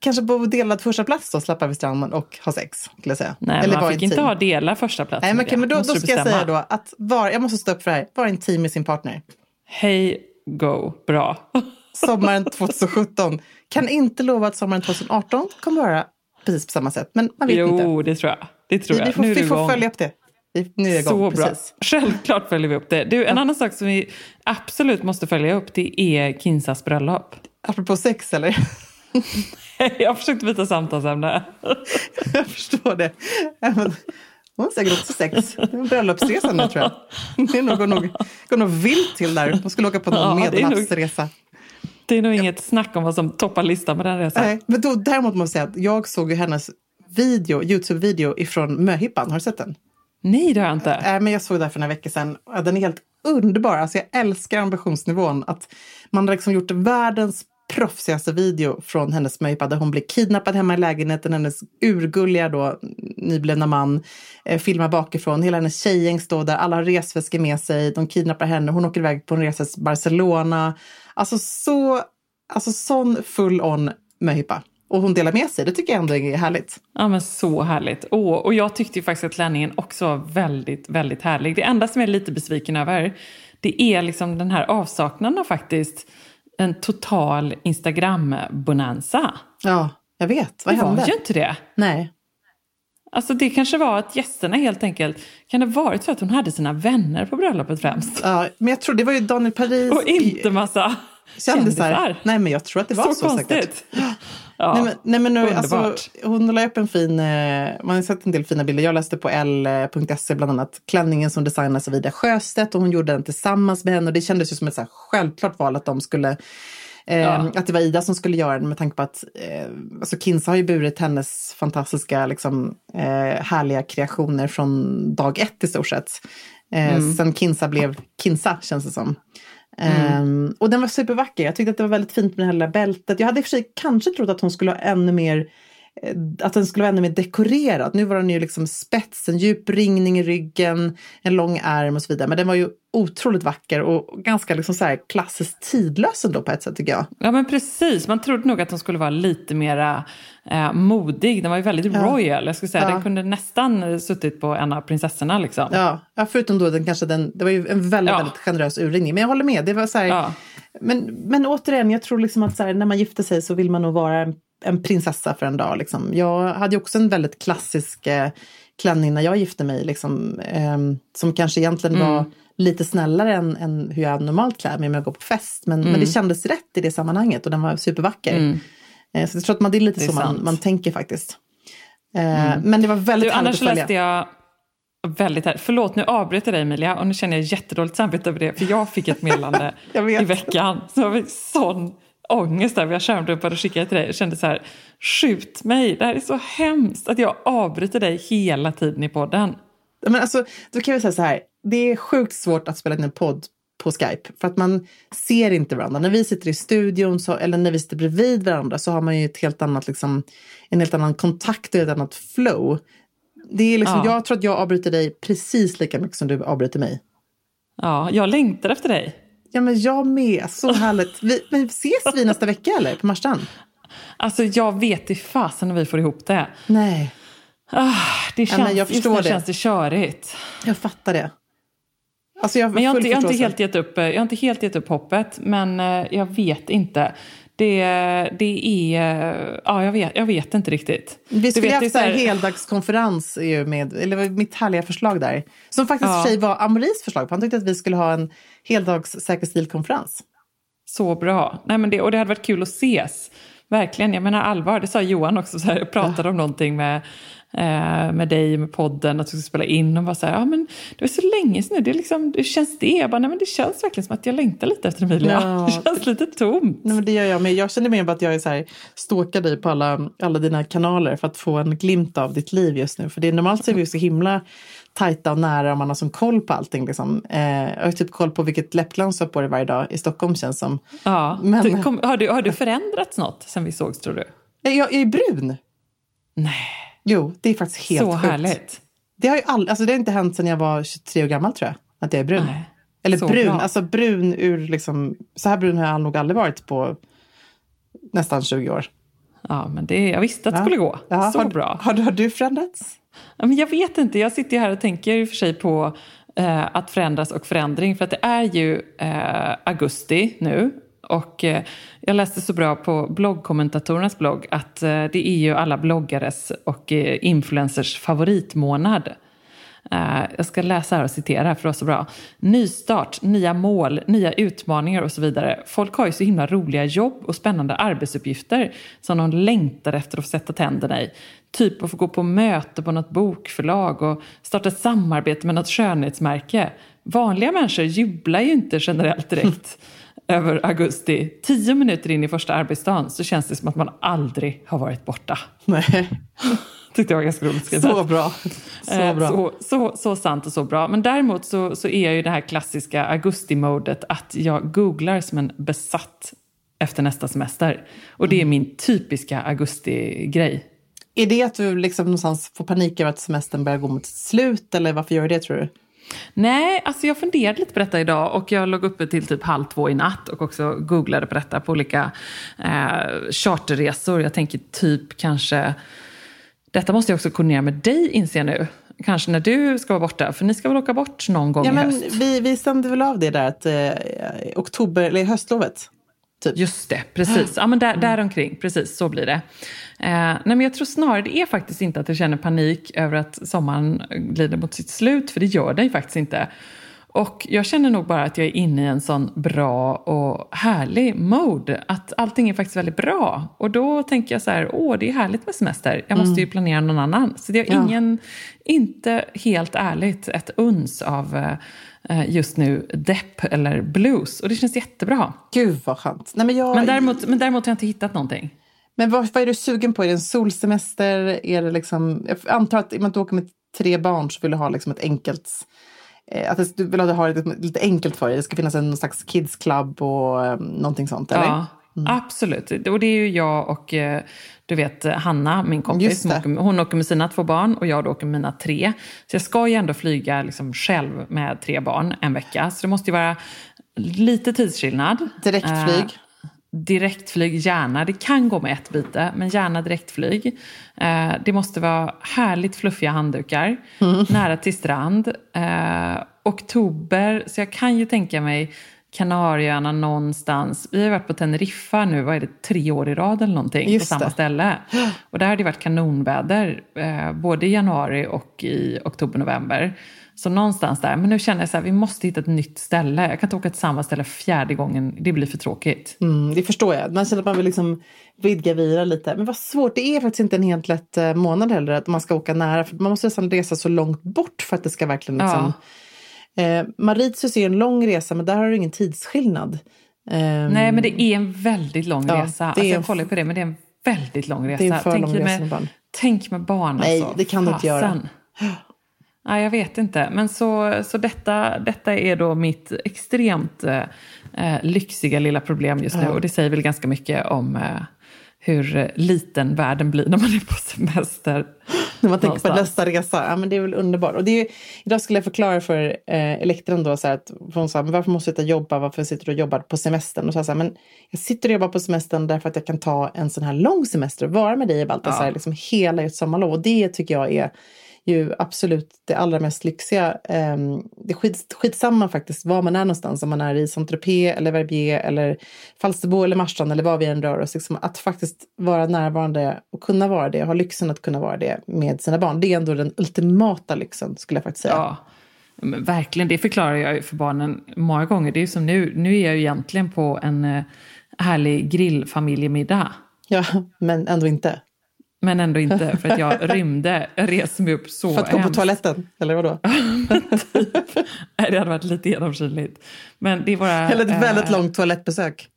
kanske på delad första plats då, slappa vid stranden och ha sex, skulle jag säga. Nej, Eller man fick inte ha dela första plats Nej, men, det. men då, då ska jag säga då att var, jag måste stå upp för det här. Vara intim med sin partner. Hej, go, bra. (laughs) Sommaren 2017. Kan inte lova att sommaren 2018 kommer vara precis på samma sätt. Men man vet inte. jo, det tror jag. Det tror jag. vi får, Nu är vi får igång. följa upp det. Vi, nu är jag Så igång. bra. Precis. Självklart följer vi upp det. Du, en annan sak som vi absolut måste följa upp det är Kinsas bröllop. Apropå sex, eller? (laughs) Jag har försökt byta samtalsämne. (laughs) jag förstår det. Men Hon har säkert också sex. Det är en bröllopsresa nu, tror jag. Det är nog, går, nog, går nog vilt till där. Hon skulle åka på någon Ja, det är nog- medelhavsresa. Det är nog inget snack om vad som toppar listan på den resan. Nej, men då, däremot måste jag säga att jag såg hennes video, Youtube-video ifrån Möhippan. Har du sett den? Nej, det har jag inte. Äh, men jag såg det för några veckor sedan. Den är helt underbar. Alltså, jag älskar ambitionsnivån. Att man har liksom gjort världens proffsigaste video från hennes möhippa där hon blir kidnappad hemma i lägenheten. Hennes urgulliga då, nyblivna man eh, filmar bakifrån. Hela hennes tjejgäng står där. Alla har resväskor med sig. De kidnappar henne. Hon åker iväg på en resa till Barcelona. Alltså så, alltså sån full on möhippa. Och hon delar med sig. Det tycker jag ändå är härligt. Ja, men så härligt. Åh, och jag tyckte ju faktiskt att klänningen också var väldigt, väldigt härlig. Det enda som jag är lite besviken över, det är liksom den här avsaknaden av faktiskt en total Instagram-bonanza. Ja, jag vet. Vad Det var hände? ju inte det. Nej. Alltså det kanske var att gästerna helt enkelt, kan det varit så att hon hade sina vänner på bröllopet främst? Ja, men jag tror det var ju Daniel Paris. Och inte massa kändisar. kändisar. Nej, men jag tror att det var så, så, säkert. Ja, Nej, men, nej, men nu, alltså, hon la upp en fin, eh, man har sett en del fina bilder. Jag läste på L.se bland annat klänningen som designas av Ida Sjöstedt och hon gjorde den tillsammans med henne och det kändes ju som ett så här självklart val att de skulle Eh, Ja. Att det var Ida som skulle göra den med tanke på att eh, alltså Kinsa har ju burit hennes fantastiska, liksom, eh, härliga kreationer från dag ett i stort sett. Eh, Sen Kinsa blev Kinsa, känns det som. Ehm, och den var supervacker. Jag tyckte att det var väldigt fint med det här lilla bältet. Jag hade i och för sig kanske trott att hon skulle ha ännu mer eh, att den skulle vara ännu mer dekorerad. Nu var den ju liksom spets, en djup ringning i ryggen, en lång ärm och så vidare. Men den var ju otroligt vacker och ganska liksom så här klassiskt tidlös ändå på ett sätt tycker jag. Ja men precis, man trodde nog att hon skulle vara lite mera eh, modig. Den var ju väldigt royal. Jag skulle säga, Ja. den kunde nästan eh, suttit på en av prinsessorna liksom. Ja, ja förutom då den kanske den, det var ju en väldigt, Ja. väldigt generös urringning. Men jag håller med, det var så här, Ja. men, men återigen, jag tror liksom att så här, när man gifter sig så vill man nog vara en, en prinsessa för en dag. Liksom. Jag hade ju också en väldigt klassisk eh, klänning när jag gifte mig, liksom, ehm, som kanske egentligen Mm. var lite snällare än, än hur jag normalt klär mig när jag går på fest. Men, Mm. men det kändes rätt i det sammanhanget och den var supervacker. Eh, så jag tror att man, det är lite Det är så man. Mm. man tänker faktiskt. Eh, Men det var väldigt Du, härligt annars att följa. läste jag väldigt här. Förlåt, nu avbryter jag dig Emilia och nu känner jag jättedåligt samvete över det. För jag fick ett meddelande (laughs) i veckan. Så jag fick sån ångest där. Jag skärmdumpade och skickade till dig. Jag kände så här, skjut mig. Det här är så hemskt att jag avbryter dig hela tiden i podden. Men alltså, då kan vi säga så här. Det är sjukt svårt att spela in en podd på Skype för att man ser inte varandra. När vi sitter i studion så, eller när vi sitter bredvid varandra så har man ju ett helt annat, liksom, en helt annan kontakt och ett annat flow. Det är liksom, Ja. Jag tror att jag avbryter dig precis lika mycket som du avbryter mig. Ja, jag längtar efter dig. Ja, men jag med. Så härligt. Vi, men ses vi nästa vecka eller? På Marstrand? Alltså jag vet i fasen när vi får ihop det. Nej, Ah, det känns, men jag just förstår nu det. känns det körigt. jag fattar det. Alltså jag Men jag har, inte, jag, har inte helt gett upp, jag har inte helt gett upp hoppet, men eh, jag vet inte. Det, det är... Ja, jag vet, jag vet inte riktigt. Vi skulle haft så här heldagskonferens ju med, eller mitt härliga förslag där. Som faktiskt Ja. för sig var Amoris förslag. för Han tyckte att vi skulle ha en heldags säker stilkonferens. Så bra. Nej, men det, och det hade varit kul att ses. Verkligen. Jag menar allvar. Det sa Johan också. Så här, jag pratade om någonting med, eh, med dig, med podden, att vi skulle spela in. Och var så här, ja men det var så länge sedan nu. Det är liksom, hur känns det? Jag bara, nej men det känns verkligen som att jag längtar lite efter Emilia. Ja. (laughs) Det känns lite tomt. Nej, men det gör jag med. Jag känner mer bara att jag är så här, stalkar dig på alla, alla dina kanaler för att få en glimt av ditt liv just nu. För det är normalt så är vi så himla tajta och nära och man har som koll på allting. Liksom. Eh, jag har typ koll på vilket läppglans du har på dig varje dag i Stockholm känns som. Ja. Men- Du, kom, har, du, har du förändrats något sen vi sågs tror du? Jag, jag är brun. Nej, Jo, det är faktiskt helt så sjukt. härligt. Det har ju all, alltså det har inte hänt sedan jag var 23 år gammal tror jag. Att jag är brun. Nej, Eller brun, bra. alltså brun ur liksom, så här brun har jag nog aldrig varit på nästan 20 år. Ja, men det, jag visste att det skulle gå. Ja, så har, bra. Har, har du förändrats? Ja, men jag vet inte, jag sitter ju här och tänker i och för sig på eh, att förändras och förändring. För att det är ju eh, augusti nu. Och eh, jag läste så bra på bloggkommentatorernas blogg att eh, det är ju alla bloggares och eh, influencers favoritmånad. Eh, jag ska läsa här och citera för det var så bra. Nystart, nya mål, nya utmaningar och så vidare. Folk har ju så himla roliga jobb och spännande arbetsuppgifter som de längtar efter att få sätta tänderna i. Typ att få gå på möte på något bokförlag och starta ett samarbete med något skönhetsmärke. Vanliga människor jublar ju inte generellt direkt (laughs) över augusti. Tio minuter in i första arbetsdagen så känns det som att man aldrig har varit borta. Nej, (laughs) Tyckte jag var ganska roligt skrivet. så bra. Så Eh, bra. Så, så, så sant och så bra. Men däremot så, så är jag ju det här klassiska augusti-modet att jag googlar som en besatt efter nästa semester. Och det är min typiska augusti-grej. Är det att du liksom någonstans får panik över att semestern börjar gå mot sitt slut eller varför gör du det tror du? Nej, alltså jag funderade lite på detta idag och jag låg uppe till typ halv två i natt och också googlade på detta på olika eh, charterresor. Jag tänker typ kanske, detta måste jag också koordinera med dig inser jag nu. Kanske när du ska vara borta, för ni ska väl åka bort någon gång Ja, i men höst? vi, vi stämde väl av det där att eh, oktober, eller höstlovet. Typ. Just det, precis. Ja, men där, där omkring, precis så blir det. Eh, nej, men jag tror snarare det är faktiskt inte att jag känner panik över att sommaren glider mot sitt slut, för det gör den ju faktiskt inte. Och jag känner nog bara att jag är inne i en sån bra och härlig mode. Att allting är faktiskt väldigt bra. Och då tänker jag så här, åh det är härligt med semester. Jag måste ju planera någon annan. Så det är Ja. ingen, inte helt ärligt, ett uns av eh, just nu depp eller blues. Och det känns jättebra. Gud vad skönt. Nej, men jag, Men däremot, men däremot har jag inte hittat någonting. Men vad, vad är du sugen på? Är det en solsemester? Är det liksom, jag antar att om du åker med tre barn så vill du ha liksom ett enkelt... Eh, att du vill ha det lite, lite enkelt för dig. Det ska finnas en slags kids club och eh, någonting sånt, eller? Ja, absolut. Och det är ju jag och eh, du vet Hanna, min kompis. Åker, hon åker med sina två barn och jag då åker med mina tre. Så jag ska ju ändå flyga liksom själv med tre barn en vecka. Så det måste ju vara lite tidsskillnad. Direktflyg. Eh, Direktflyg, gärna. Det kan gå med ett byte, men gärna direktflyg. Eh, det måste vara härligt fluffiga handdukar, nära till strand. Eh, oktober, så jag kan ju tänka mig Kanarieöarna någonstans. Vi har varit på Teneriffa nu, vad är det, tre år i rad eller någonting Just på samma det. ställe. (gasps) Och där har det varit kanonväder, eh, både i januari och i oktober-november. Så någonstans där, men nu känner jag så här, vi måste hitta ett nytt ställe. Jag kan inte åka till samma ställe fjärde gången, det blir för tråkigt. Mm, det förstår jag. Man känner att man vill liksom vidga vira lite. Men vad svårt, det är faktiskt inte en helt lätt eh, månad heller att man ska åka nära. För man måste nästan resa så långt bort för att det ska verkligen liksom... Eh, Mauritius är en lång resa men där har du ingen tidsskillnad. Eh, Nej, men det är en väldigt lång Ja, resa. Alltså, jag kollar på det, men det är en väldigt lång resa. Det är en för tänk, lång med, resa med barn. tänk med barn Nej, alltså. det kan du inte göra. Nej, jag vet inte. Men så, så detta, detta är då mitt extremt eh, lyxiga lilla problem just nu. Och det säger väl ganska mycket om eh, hur liten världen blir när man är på semester. (laughs) När man tänker på Någonstans. nästa resa. Ja, men det är väl underbart. Och det är, ju- idag skulle jag förklara för eh, Elektran då, så här, att hon sa, men varför måste inte jobba? Varför sitter du och jobbar på semestern? Och så jag så här, men jag sitter och jobbar på semestern därför att jag kan ta en sån här lång semester och vara med dig i Baltasar liksom hela ett sommarlov. Och det tycker jag är ju absolut det allra mest lyxiga. Ehm, det är skit, skitsamma faktiskt var man är någonstans, om man är i Saint-Tropez eller Verbier eller Falsterbo eller Marstrand eller var vi än rör oss. Liksom att faktiskt vara närvarande och kunna vara det, ha lyxen att kunna vara det med sina barn. Det är ändå den ultimata lyxen skulle jag faktiskt säga. Ja, men verkligen. Det förklarar jag för barnen många gånger. Det är ju som nu, nu är jag ju egentligen på en eh, härlig grillfamiljemiddag. Ja, men ändå inte. Men ändå inte, för att jag (laughs) rymde, jag reste mig upp så För att gå på toaletten, eller vadå? (laughs) Nej, det hade varit lite genomskinligt. Men det är bara... Eller ett eh, väldigt långt toalettbesök.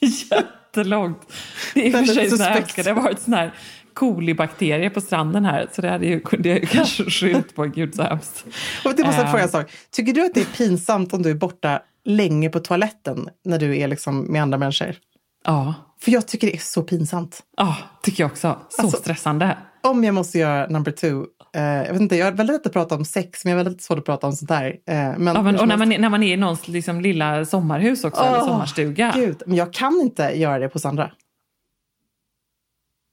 (laughs) Jättelångt. Det är i och för sig här, suspekt. det har varit sån här kolibakterier på stranden här, så det hade ju, kunde jag ju kanske skylt på. Gud så hemskt. Och det måste jag Eh. fråga en sak. Tycker du att det är pinsamt om du är borta länge på toaletten när du är liksom med andra människor? Ja, För jag tycker det är så pinsamt. ja, tycker jag också. Så Alltså- stressande. Om jag måste göra number two. Eh, jag vet inte, jag har väldigt lätt att prata om sex, men jag har väldigt svårt att prata om sånt här. Eh, men, Ja, men, och när man, när man är i någons liksom, lilla sommarhus också, eller Åh, sommarstuga. Gud, men jag kan inte göra det på Sandra.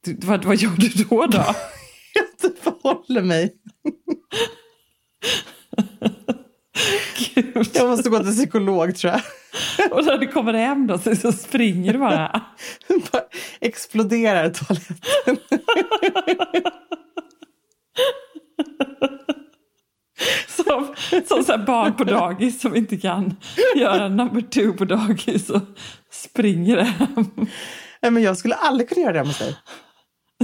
Du, vad, vad gör du då? då? (laughs) Jag förhåller mig. (laughs) Gud. Jag måste gå till psykolog tror jag. (laughs) Och när du kommer hem då så, så springer du bara. (laughs) Bara exploderar toaletten. (laughs) Som, som så barn på dagis som inte kan göra number two på dagis och springer hem. Nej, men jag skulle aldrig kunna göra det hos dig.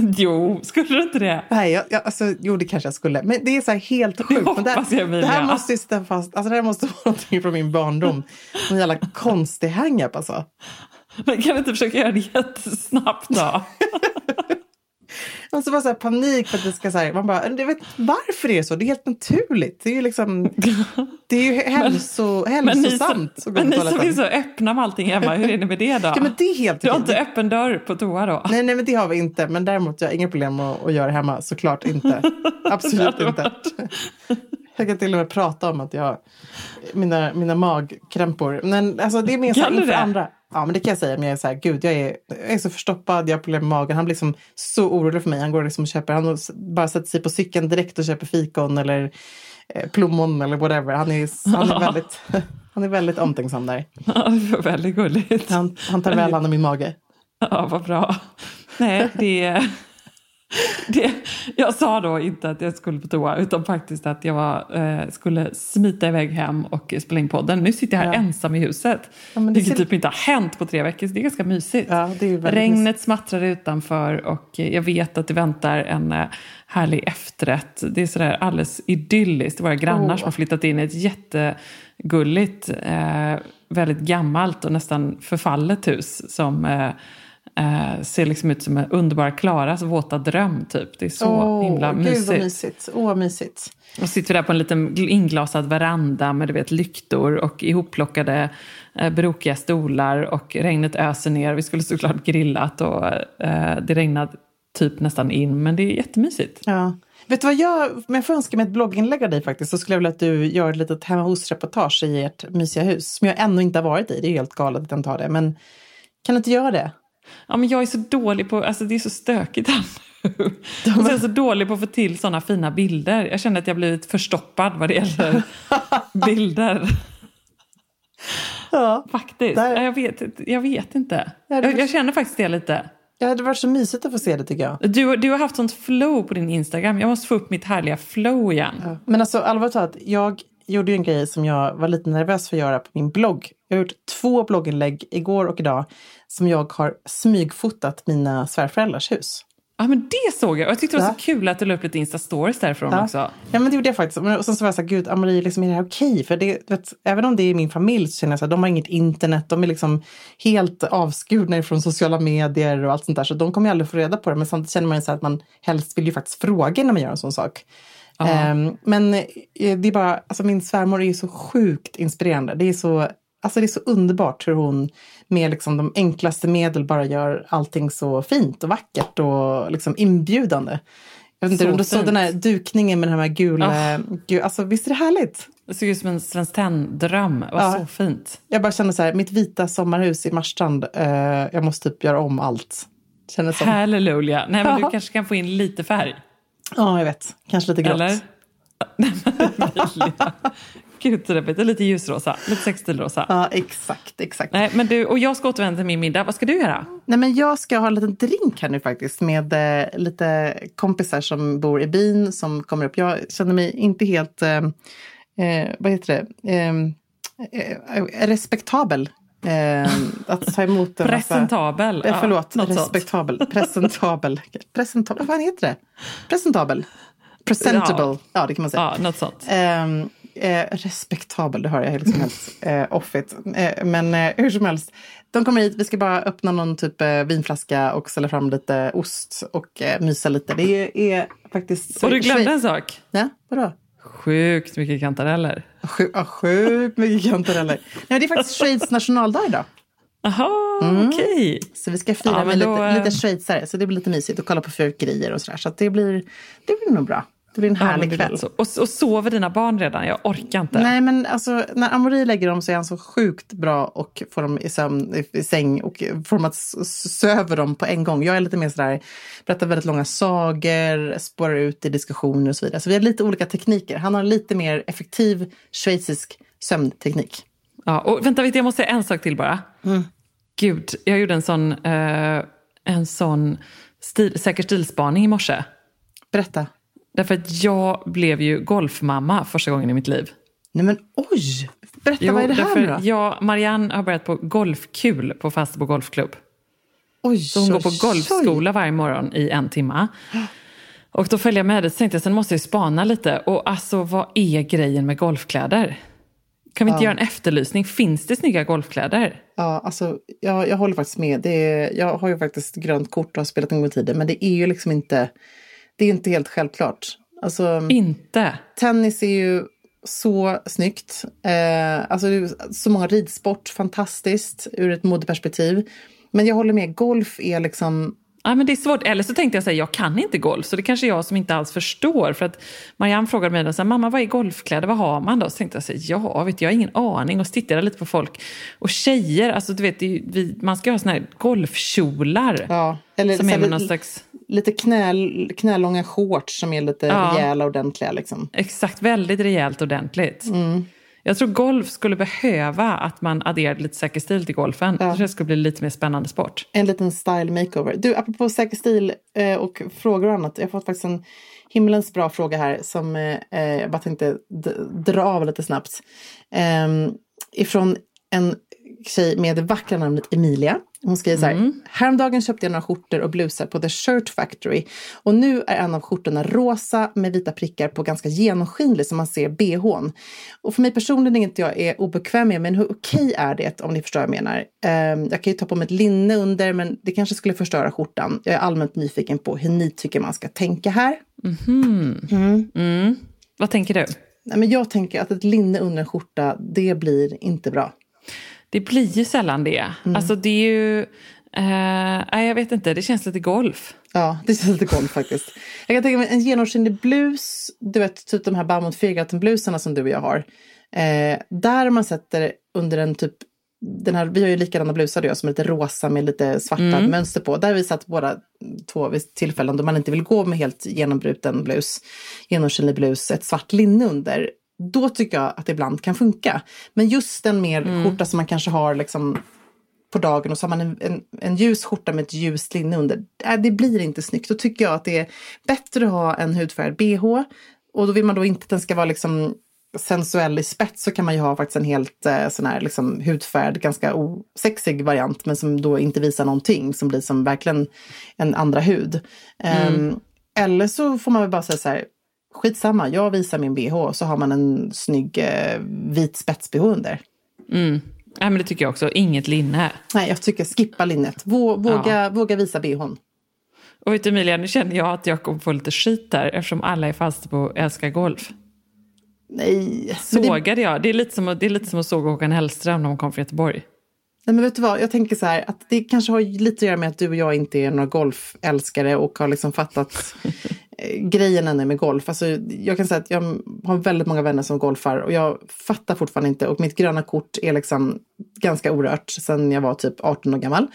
(laughs) Jo, skulle du inte det? Nej, jag, jag, alltså, jo det kanske jag skulle. Men det är så här helt sjukt. Det, jag, det här måste ju sitta fast. Alltså det här måste vara (laughs) någonting från min barndom. En jävla konstig hang-up alltså. Men kan du inte försöka göra det jättesnabbt då? (laughs) Vara så här panik för att det ska så här, man bara, jag vet varför det är så. Det är helt naturligt. Det är ju liksom, (laughs) det är ju hälso, Men hälsosamt men ni som är så öppna med allting hemma, hur är det med det då? Ja men det är helt Du har inte öppen dörr på toa då? Nej, nej, men det har vi inte. Men däremot jag har inga problem att, att göra det hemma. Såklart inte. (laughs) Absolut inte. (laughs) Jag kan till och med prata om att jag mina, mina magkrämpor. Men alltså, det är mer så inför det? andra. Ja, men det kan jag säga. Men jag är så här, gud, jag är, jag är så förstoppad, jag har problem med magen. Han blir liksom så orolig för mig. Han går liksom och köper, han bara sätter sig på cykeln direkt och köper fikon eller eh, plommon eller whatever. Han är, han är väldigt, (laughs) han är väldigt omtänksam där. Ja, det var väldigt gulligt. Han, han tar väl hand om min mage. Ja, vad bra. Nej, det, det... Jag sa då inte att jag skulle på toa, utan faktiskt att jag var, eh, skulle smita iväg hem och spela in podden. Nu sitter jag här Ja. ensam i huset, Ja, det vilket ser- typ inte har hänt på tre veckor, så det är ganska mysigt. Ja, Regnet smattrar utanför och jag vet att det väntar en eh, härlig efterrätt. Det är sådär alldeles idylliskt. Våra grannar Åh. som har flyttat in i ett jättegulligt, eh, väldigt gammalt och nästan förfallet hus som eh, eh, ser liksom ut som en underbara Klaras våta dröm typ. Det är så Åh, himla Gud vad mysigt. mysigt. Vad mysigt. Och sitter där på en liten inglasad veranda med du vet, lyktor och ihopplockade eh, brokiga stolar och regnet öser ner. Vi skulle såklart grillat och eh, det regnade typ nästan in men det är jättemysigt. Ja. Vet du vad jag, om jag får önska mig ett blogginlägg av dig faktiskt så skulle jag vilja att du gör ett litet hemma hos-reportage i ert mysiga hus. Som jag ännu inte har varit i, det är helt galet att jag inte har det. Men kan du inte göra det? Ja, men jag är så dålig på, alltså det är så stökigt här nu. (laughs) Och jag så dålig på att få till sådana fina bilder. Jag känner att jag blivit förstoppad vad det gäller (laughs) bilder. Ja. Faktiskt. Där- Ja, Jag, vet, jag vet inte. Ja, Jag, jag känner faktiskt det lite. Det hade varit så mysigt att få se det tycker jag. Du, du har haft sånt flow på din Instagram. Jag måste få upp mitt härliga flow igen. Men alltså allvarligt talat, jag gjorde ju en grej som jag var lite nervös för att göra på min blogg. Jag har gjort två blogginlägg igår och idag som jag har smygfotat mina svärföräldrars hus. Ja, men det såg jag. Och jag tyckte det var Ja. så kul att du la upp lite Insta-stories därifrån Ja. också. Ja, men det gjorde jag faktiskt. Och sen så var jag så här, gud, Amarie, liksom, är det här okej? För det, vet, även om det är min familj så känner jag så här, de har inget internet, de är liksom helt avskurna från sociala medier och allt sånt där. Så de kommer ju aldrig få reda på det. Men samtidigt känner man ju så här att man helst vill ju faktiskt fråga när man gör en sån sak. Ehm, men eh, det är bara, alltså min svärmor är ju så sjukt inspirerande. Det är så, alltså det är så underbart hur hon med liksom de enklaste medel bara gör allting så fint och vackert och liksom inbjudande. Jag vet inte, Så om du såg den här dukningen med den här gula... Ah. Gud, alltså, visst är det härligt? Det såg ut som en Svenskt Tenn-dröm. Det var Ja. så fint. Jag bara känner så här, mitt vita sommarhus i Marstrand, eh, jag måste typ göra om allt. Känner som. Halleluja. Nej, men du kanske kan få in lite färg. Ja, jag vet. Kanske lite grått. Eller? (laughs) (laughs) Gud, är lite ljusrosa. Lite sextilrosa. Ja, exakt, exakt. Nej, men du, och jag ska återvända till min middag. Vad ska du göra? Nej, men jag ska ha en liten drink här nu faktiskt med eh, lite kompisar som bor i byn som kommer upp. Jag känner mig inte helt, eh, eh, vad heter det, eh, eh, respektabel. Eh, att ta emot en massa... Presentabel. Eh, förlåt, sånt. respektabel. Presentabel. (laughs) Presentabel. Vad heter det? Presentabel. Presentable. Ja, Ja. det kan man säga. Ja, något sånt. Ehm, eh, respektabel, det har jag helt eh, offit. Eh, men eh, hur som helst, de kommer hit, vi ska bara öppna någon typ eh, vinflaska och ställa fram lite ost och eh, mysa lite. Det är, är faktiskt... Och du glömde en sak. Ja, vadå? Sjukt mycket kantareller. Sju, ja, sjukt mycket kantareller. Nej, men det är faktiskt Schweiz nationaldag idag. Jaha, okej. Så vi ska fira Ja, med då, lite, eh, lite schweizare. Så det blir lite mysigt att kolla på fyrverkerier och sådär. Så det, blir, det blir nog bra. Det blir en Ja, härlig det kväll. så. Och, och sover dina barn redan? Jag orkar inte. Nej, men alltså när Amori lägger dem så är han så sjukt bra och får dem i, sömn, i, i säng och får dem att söver dem på en gång. Jag är lite mer sådär, berättar väldigt långa sagor, spårar ut i diskussioner och så vidare. Så vi har lite olika tekniker. Han har lite mer effektiv schweizisk sömnteknik. Ja, och vänta, jag måste säga en sak till bara. Mm. Gud, jag gjorde en sån, eh, en sån stil, säker stilspaning i morse. Berätta. Därför att jag blev ju golfmamma första gången i mitt liv. Nej men oj! Berätta, vad är det här nu då? jag, Marianne har börjat på golfkul på Fastebo golfklubb. Oj, Så hon går på oj, golfskola varje morgon i en timme. Och då följde jag med dit, så tänkte sen måste jag ju spana lite. Och alltså, vad är grejen med golfkläder? Kan vi inte göra en efterlysning? Finns det snygga golfkläder? Ja, alltså, jag, jag håller faktiskt med. Det är, jag har ju faktiskt grönt kort och har spelat en gång i tiden, men det är ju liksom inte, det är inte helt självklart. Alltså, Inte. tennis är ju så snyggt. Eh, alltså, så många ridsport, fantastiskt ur ett modeperspektiv. Men jag håller med, golf är liksom Ja, men det är svårt. Eller så tänkte jag säga, jag kan inte golf. Så det kanske är jag som inte alls förstår. För att Marianne frågade mig, då, så här, mamma vad är golfkläder, vad har man då? Så tänkte jag, så här, ja, vet jag har ingen aning. Och så tittade jag lite på folk. Och tjejer, alltså du vet, ju- vi, man ska ha såna här golfkjolar. Ja, eller som så är med någon slags, lite knäl, knälånga shorts som är lite Ja. rejäla och ordentliga. Liksom. exakt, väldigt rejält ordentligt. Mm. Jag tror golf skulle behöva att man adderade lite säker stil till golfen. Jag tror det skulle bli lite mer spännande sport. En liten style makeover. Du, apropå säker stil eh, och frågor och annat. Jag har fått faktiskt en himmelens bra fråga här som eh, eh, jag bara tänkte dra av lite snabbt. Eh, ifrån en tjej med det vackra namnet Emilia. Hon skriver så här. Häromdagen köpte jag några skjortor och blusar på The Shirt Factory. Och nu är en av skjortorna rosa med vita prickar på ganska genomskinlig som man ser bhn. Och för mig personligen är inte jag är obekväm med, men hur okej är det om ni förstår vad jag menar? Ehm, jag kan ju ta på mig ett linne under, men det kanske skulle förstöra skjortan. Jag är allmänt nyfiken på hur ni tycker man ska tänka här. Vad tänker du? Nej, men jag tänker att ett linne under en skjorta, det blir inte bra. Det blir ju sällan det. Mm. Alltså det är ju... Eh, jag vet inte, det känns lite golf. Ja, det känns lite golf faktiskt. Jag kan tänka mig en genomskinlig blus, du vet typ de här Baumt Fyrgatten-blusarna som du och jag har. Eh, där man sätter under en typ, den här, vi har ju likadana blusar du och jag som är lite rosa med lite svarta mönster på. Där har vi satt båda två vid tillfällen då man inte vill gå med helt genombruten blus, genomskinlig blus, ett svart linne under. Då tycker jag att det ibland kan funka. Men just en mer skjorta som man kanske har liksom på dagen och så har man en, en, en ljus skjorta med ett ljust linne under. Äh, det blir inte snyggt. Då tycker jag att det är bättre att ha en hudfärgad bh. Och då vill man då inte att den ska vara liksom sensuell i spets så kan man ju ha faktiskt en helt eh, sån här liksom hudfärgad, ganska osexig variant men som då inte visar någonting, som blir som verkligen en andra hud. Ehm, eller så får man väl bara säga så här, skitsamma, jag visar min bh så har man en snygg eh, vit spets-bh under. Nej, men det tycker jag också. Inget linne. Nej, jag tycker skippa linnet. Vå, våga, våga visa bhn. Och vet du Emilia, nu känner jag att jag kommer få lite skit där eftersom alla är fast på och älskar golf. Nej. men det- Sågade jag? Det är lite som det är lite som att såga Håkan Hellström när hon kom från Göteborg. Nej, men vet du vad, jag tänker så här att det kanske har lite att göra med att du och jag inte är några golfälskare och har liksom fattat (laughs) eh, grejen ännu med golf. Alltså, jag kan säga att jag har väldigt många vänner som golfar och jag fattar fortfarande inte och mitt gröna kort är liksom ganska orört sedan jag var typ 18 år gammal.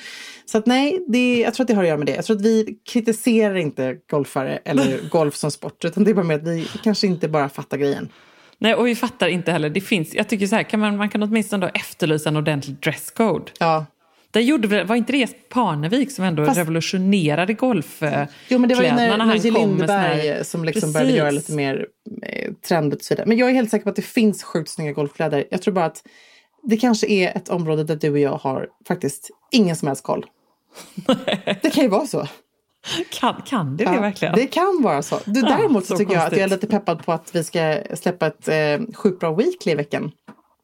Så att nej, det, jag tror att det har att göra med det. Jag tror att vi kritiserar inte golfare eller (laughs) golf som sport utan det är bara med att vi kanske inte bara fattar grejen. Nej, och vi fattar inte heller. Det finns, jag tycker så här, kan man, man kan åtminstone då efterlysa en ordentlig dresscode. Ja, Där gjorde, var inte det Parnevik som ändå Fast- revolutionerade golfkläderna Jo, men det var ju när, när med såna här- Lindberg som liksom Precis. började göra lite mer eh, trendigt och så vidare. Men jag är helt säker på att det finns sjukt snygga golfkläder. Jag tror bara att det kanske är ett område där du och jag har faktiskt ingen som helst koll. (laughs) det kan ju vara så. (laughs) Kan, kan det det Ja, verkligen? Det kan vara så. Du, Ja, däremot så så tycker jag att jag är konstigt. lite peppad på att vi ska släppa ett eh, sjukt bra weekly i veckan.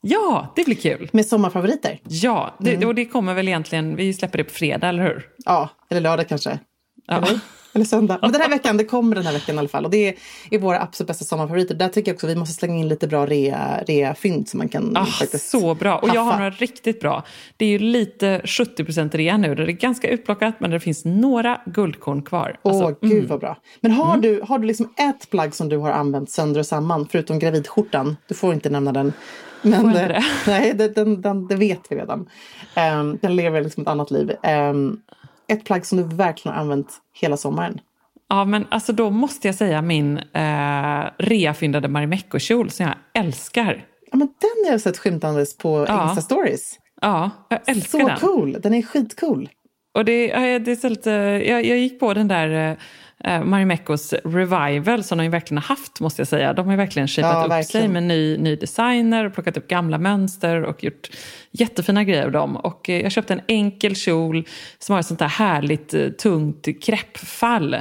Ja, det blir kul. Med sommarfavoriter. Ja, det, Mm. och det kommer väl egentligen, vi släpper det på fredag, eller hur? Ja, eller lördag kanske. Ja. Eller? Eller söndag. Men den här veckan, det kommer den här veckan i alla fall. Och det är, är våra absolut bästa sommarfavoriter. Där tycker jag också att vi måste slänga in lite bra rea, rea-fynd som man kan Ah, faktiskt så bra. Och jag har haffa. några riktigt bra. Det är ju lite 70% rea nu. Det är ganska utplockat, men det finns några guldkorn kvar. Åh, Alltså, gud vad bra. Men har, du, har du liksom ett plagg som du har använt sönder och samman, förutom gravidskjortan? Du får inte nämna den. Men, jag inte eh, det? (laughs) Nej, det, den, den, det vet vi redan. Um, den lever liksom ett annat liv. Ehm, ett plagg som du verkligen har använt hela sommaren. Ja, men alltså då måste jag säga min eh, reafyndade Marimekko-kjol som jag älskar. Ja, men den har jag sett skymtandes på Ja. Insta-stories. Ja, jag älskar Så den. cool! Den är skitcool. Och det, det är så lite, jag, jag gick på den där eh, Marimekkos revival som de ju verkligen har haft, måste jag säga. De har verkligen shapat Ja, upp verkligen. sig med ny, ny designer, plockat upp gamla mönster och gjort jättefina grejer av dem. Och eh, jag köpte en enkel kjol som har ett sånt där härligt eh, tungt kreppfall.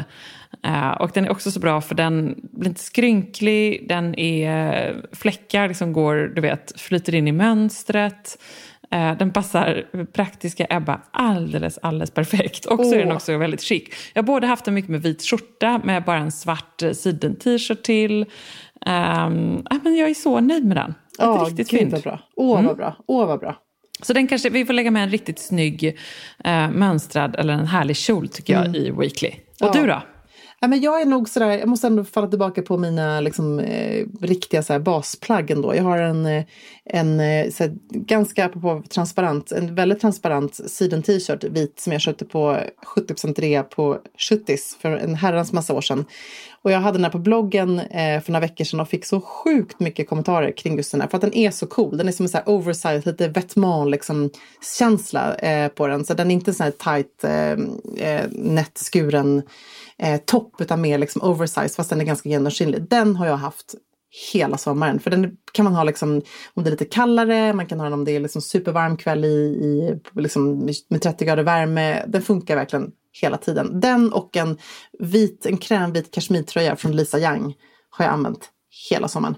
Och den är också så bra för den blir inte skrynklig, den är fläckar liksom går, du vet, flyter in i mönstret. Eh, Den passar praktiska Ebba alldeles, alldeles perfekt. Och så är den också väldigt chic. Jag har både haft den mycket med vit skjorta med bara en svart eh, siden-t-shirt till. Um, men jag är så nöjd med den. Ett Ja, riktigt gud fynd. vad bra. Åh, Mm. vad bra. Åh, vad bra. Så den kanske, vi får lägga med en riktigt snygg eh, mönstrad eller en härlig kjol tycker jag i Weekly. Och Mm. Ja. du då? Ja, men jag är nog sådär, jag måste ändå falla tillbaka på mina liksom, eh, riktiga så här, basplagg ändå. Jag har en, eh, en eh, här, ganska apropå transparent, en väldigt transparent siden t-shirt vit som jag köpte på 70% rea på 70s för en herrans massa år sedan. Och jag hade den här på bloggen eh, för några veckor sedan och fick så sjukt mycket kommentarer kring just den här. För att den är så cool. Den är som en så här oversized, lite Vetman liksom känsla eh, på den. Så den är inte en sån här tight, eh, eh, nättskuren eh, topp utan mer liksom oversized fast den är ganska genomskinlig. Den har jag haft hela sommaren. För den kan man ha liksom, om det är lite kallare, man kan ha den om det är liksom supervarm kväll i, i liksom, med 30 grader värme. Den funkar verkligen hela tiden. Den och en vit, en krämvit kashmirtröja från Lisa Young har jag använt hela sommaren.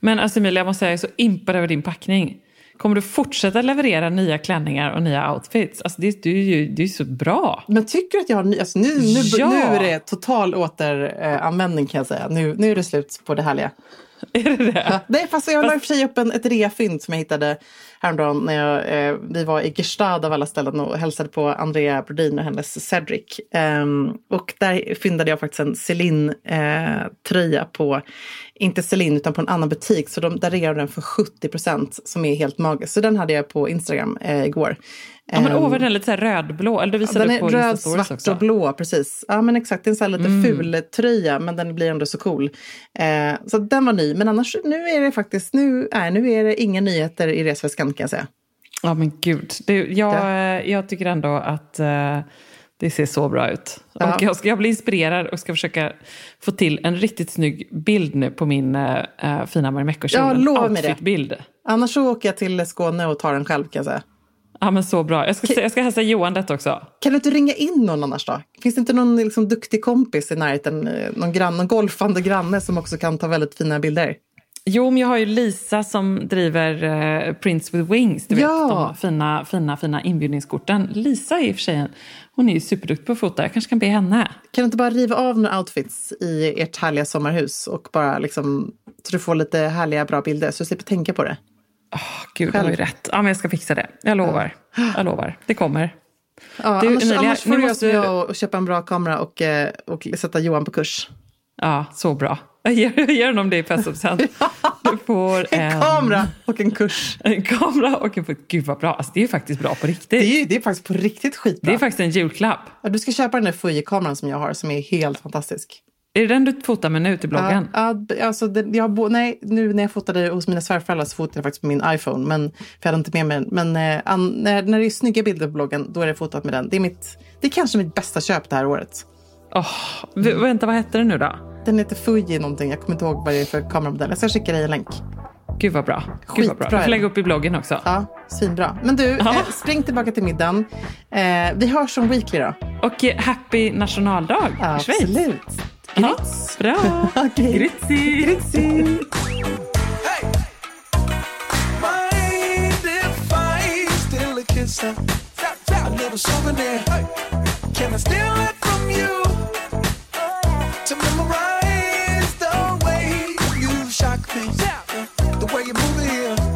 Men alltså Emilia, jag måste säga, jag är så impad över din packning. Kommer du fortsätta leverera nya klänningar och nya outfits? Alltså det, du, är ju- du är så bra. Men tycker du att jag har alltså nu, nu, Ja. nu är det total återanvändning kan jag säga. Nu, nu är det slut på det härliga. (laughs) Är det det? Ja, nej, fast jag la i och för sig upp en, ett reafynd som jag hittade häromdagen när jag, eh, vi var i Gestad av alla ställen och hälsade på Andrea Brodin och hennes Cedric. Ehm, och där fyndade jag faktiskt en Celine-tröja på, inte Celine utan på en annan butik. Så de, där rear den för 70 procent som är helt magiskt. Så den hade jag på Instagram eh, igår. Ja, men Ehm, åh, vad den är lite så rödblå. Eller du visade den upp är röd, svart också. Mm. och blå, precis. Ja men exakt, det är en här lite ful tröja men den blir ändå så cool. Eh, så den var ny, men annars nu är det faktiskt, nu, nej, nu är det inga nyheter i resväskan kan jag säga. Ja men gud. Det, jag, Ja. eh, jag tycker ändå att eh, det ser så bra ut. Ja. Och jag, ska, jag blir inspirerad och ska försöka få till en riktigt snygg bild nu på min eh, eh, fina Marimekko-kjol. Ja, lova mig det. outfitbild. Annars så åker jag till Skåne och tar den själv kan jag säga. Ja men så bra. Jag ska, se- jag ska hälsa Johan detta också. Kan du inte ringa in någon annars då? Finns det inte någon liksom, duktig kompis i närheten, eh, någon, grann, någon golfande granne som också kan ta väldigt fina bilder? Jo, men jag har ju Lisa som driver eh, Prince with Wings. Du vet, Ja. de fina, fina, fina inbjudningskorten. Lisa är i och för sig, hon är ju superduktig på att fota. Jag kanske kan be henne. Kan du inte bara riva av några outfits i ert härliga sommarhus och bara liksom, så du får lite härliga bra bilder så du slipper tänka på det? Gud, du har ju rätt. Ja, men jag ska fixa det. Jag lovar. Jag lovar. Det kommer. Ja, Du, annars, Emilia, annars får nu du måste- jag och köpa en bra kamera och, eh, och sätta Johan på kurs. Ja, så bra. Ger, ger honom det i presentpresent. (laughs) Du får En en, kamera och en kurs. en kamera och en... Gud vad bra. Alltså, det är faktiskt bra på riktigt. Det är, det är faktiskt på riktigt skitbra. Det är faktiskt en julklapp. ja, du ska köpa den där Fuji-kameran som jag har som är helt fantastisk. Är det den du fotar med nu till bloggen? Ja, ja, alltså det, jag, bo- nej, nu när jag fotade hos mina svärföräldrar så fotade jag faktiskt med min iPhone. Men, för jag hade inte med mig den. Men eh, an, när, när det är snygga bilder på bloggen, då är det fotat med den. Det är, mitt, det är kanske mitt bästa köp det här året. V- vänta, vad hette den nu då? Den heter Fuji någonting. Jag kommer inte ihåg vad det är för kameramodell. Jag ska skicka dig en länk. Gud vad bra. Gud vad bra. Skitbra är får lägga upp i bloggen också. Ja, svinbra. Men du, Ja. eh, spring tillbaka till middagen. Eh, vi hörs som weekly då. Och eh, happy nationaldag i Schweiz. Absolut. Ja, bra. Okej. Gritzi. Gritzi. Mind if I steal a kiss? A, a little souvenir. Can I steal it from you? To memorize the way you shock me. The way you move it here.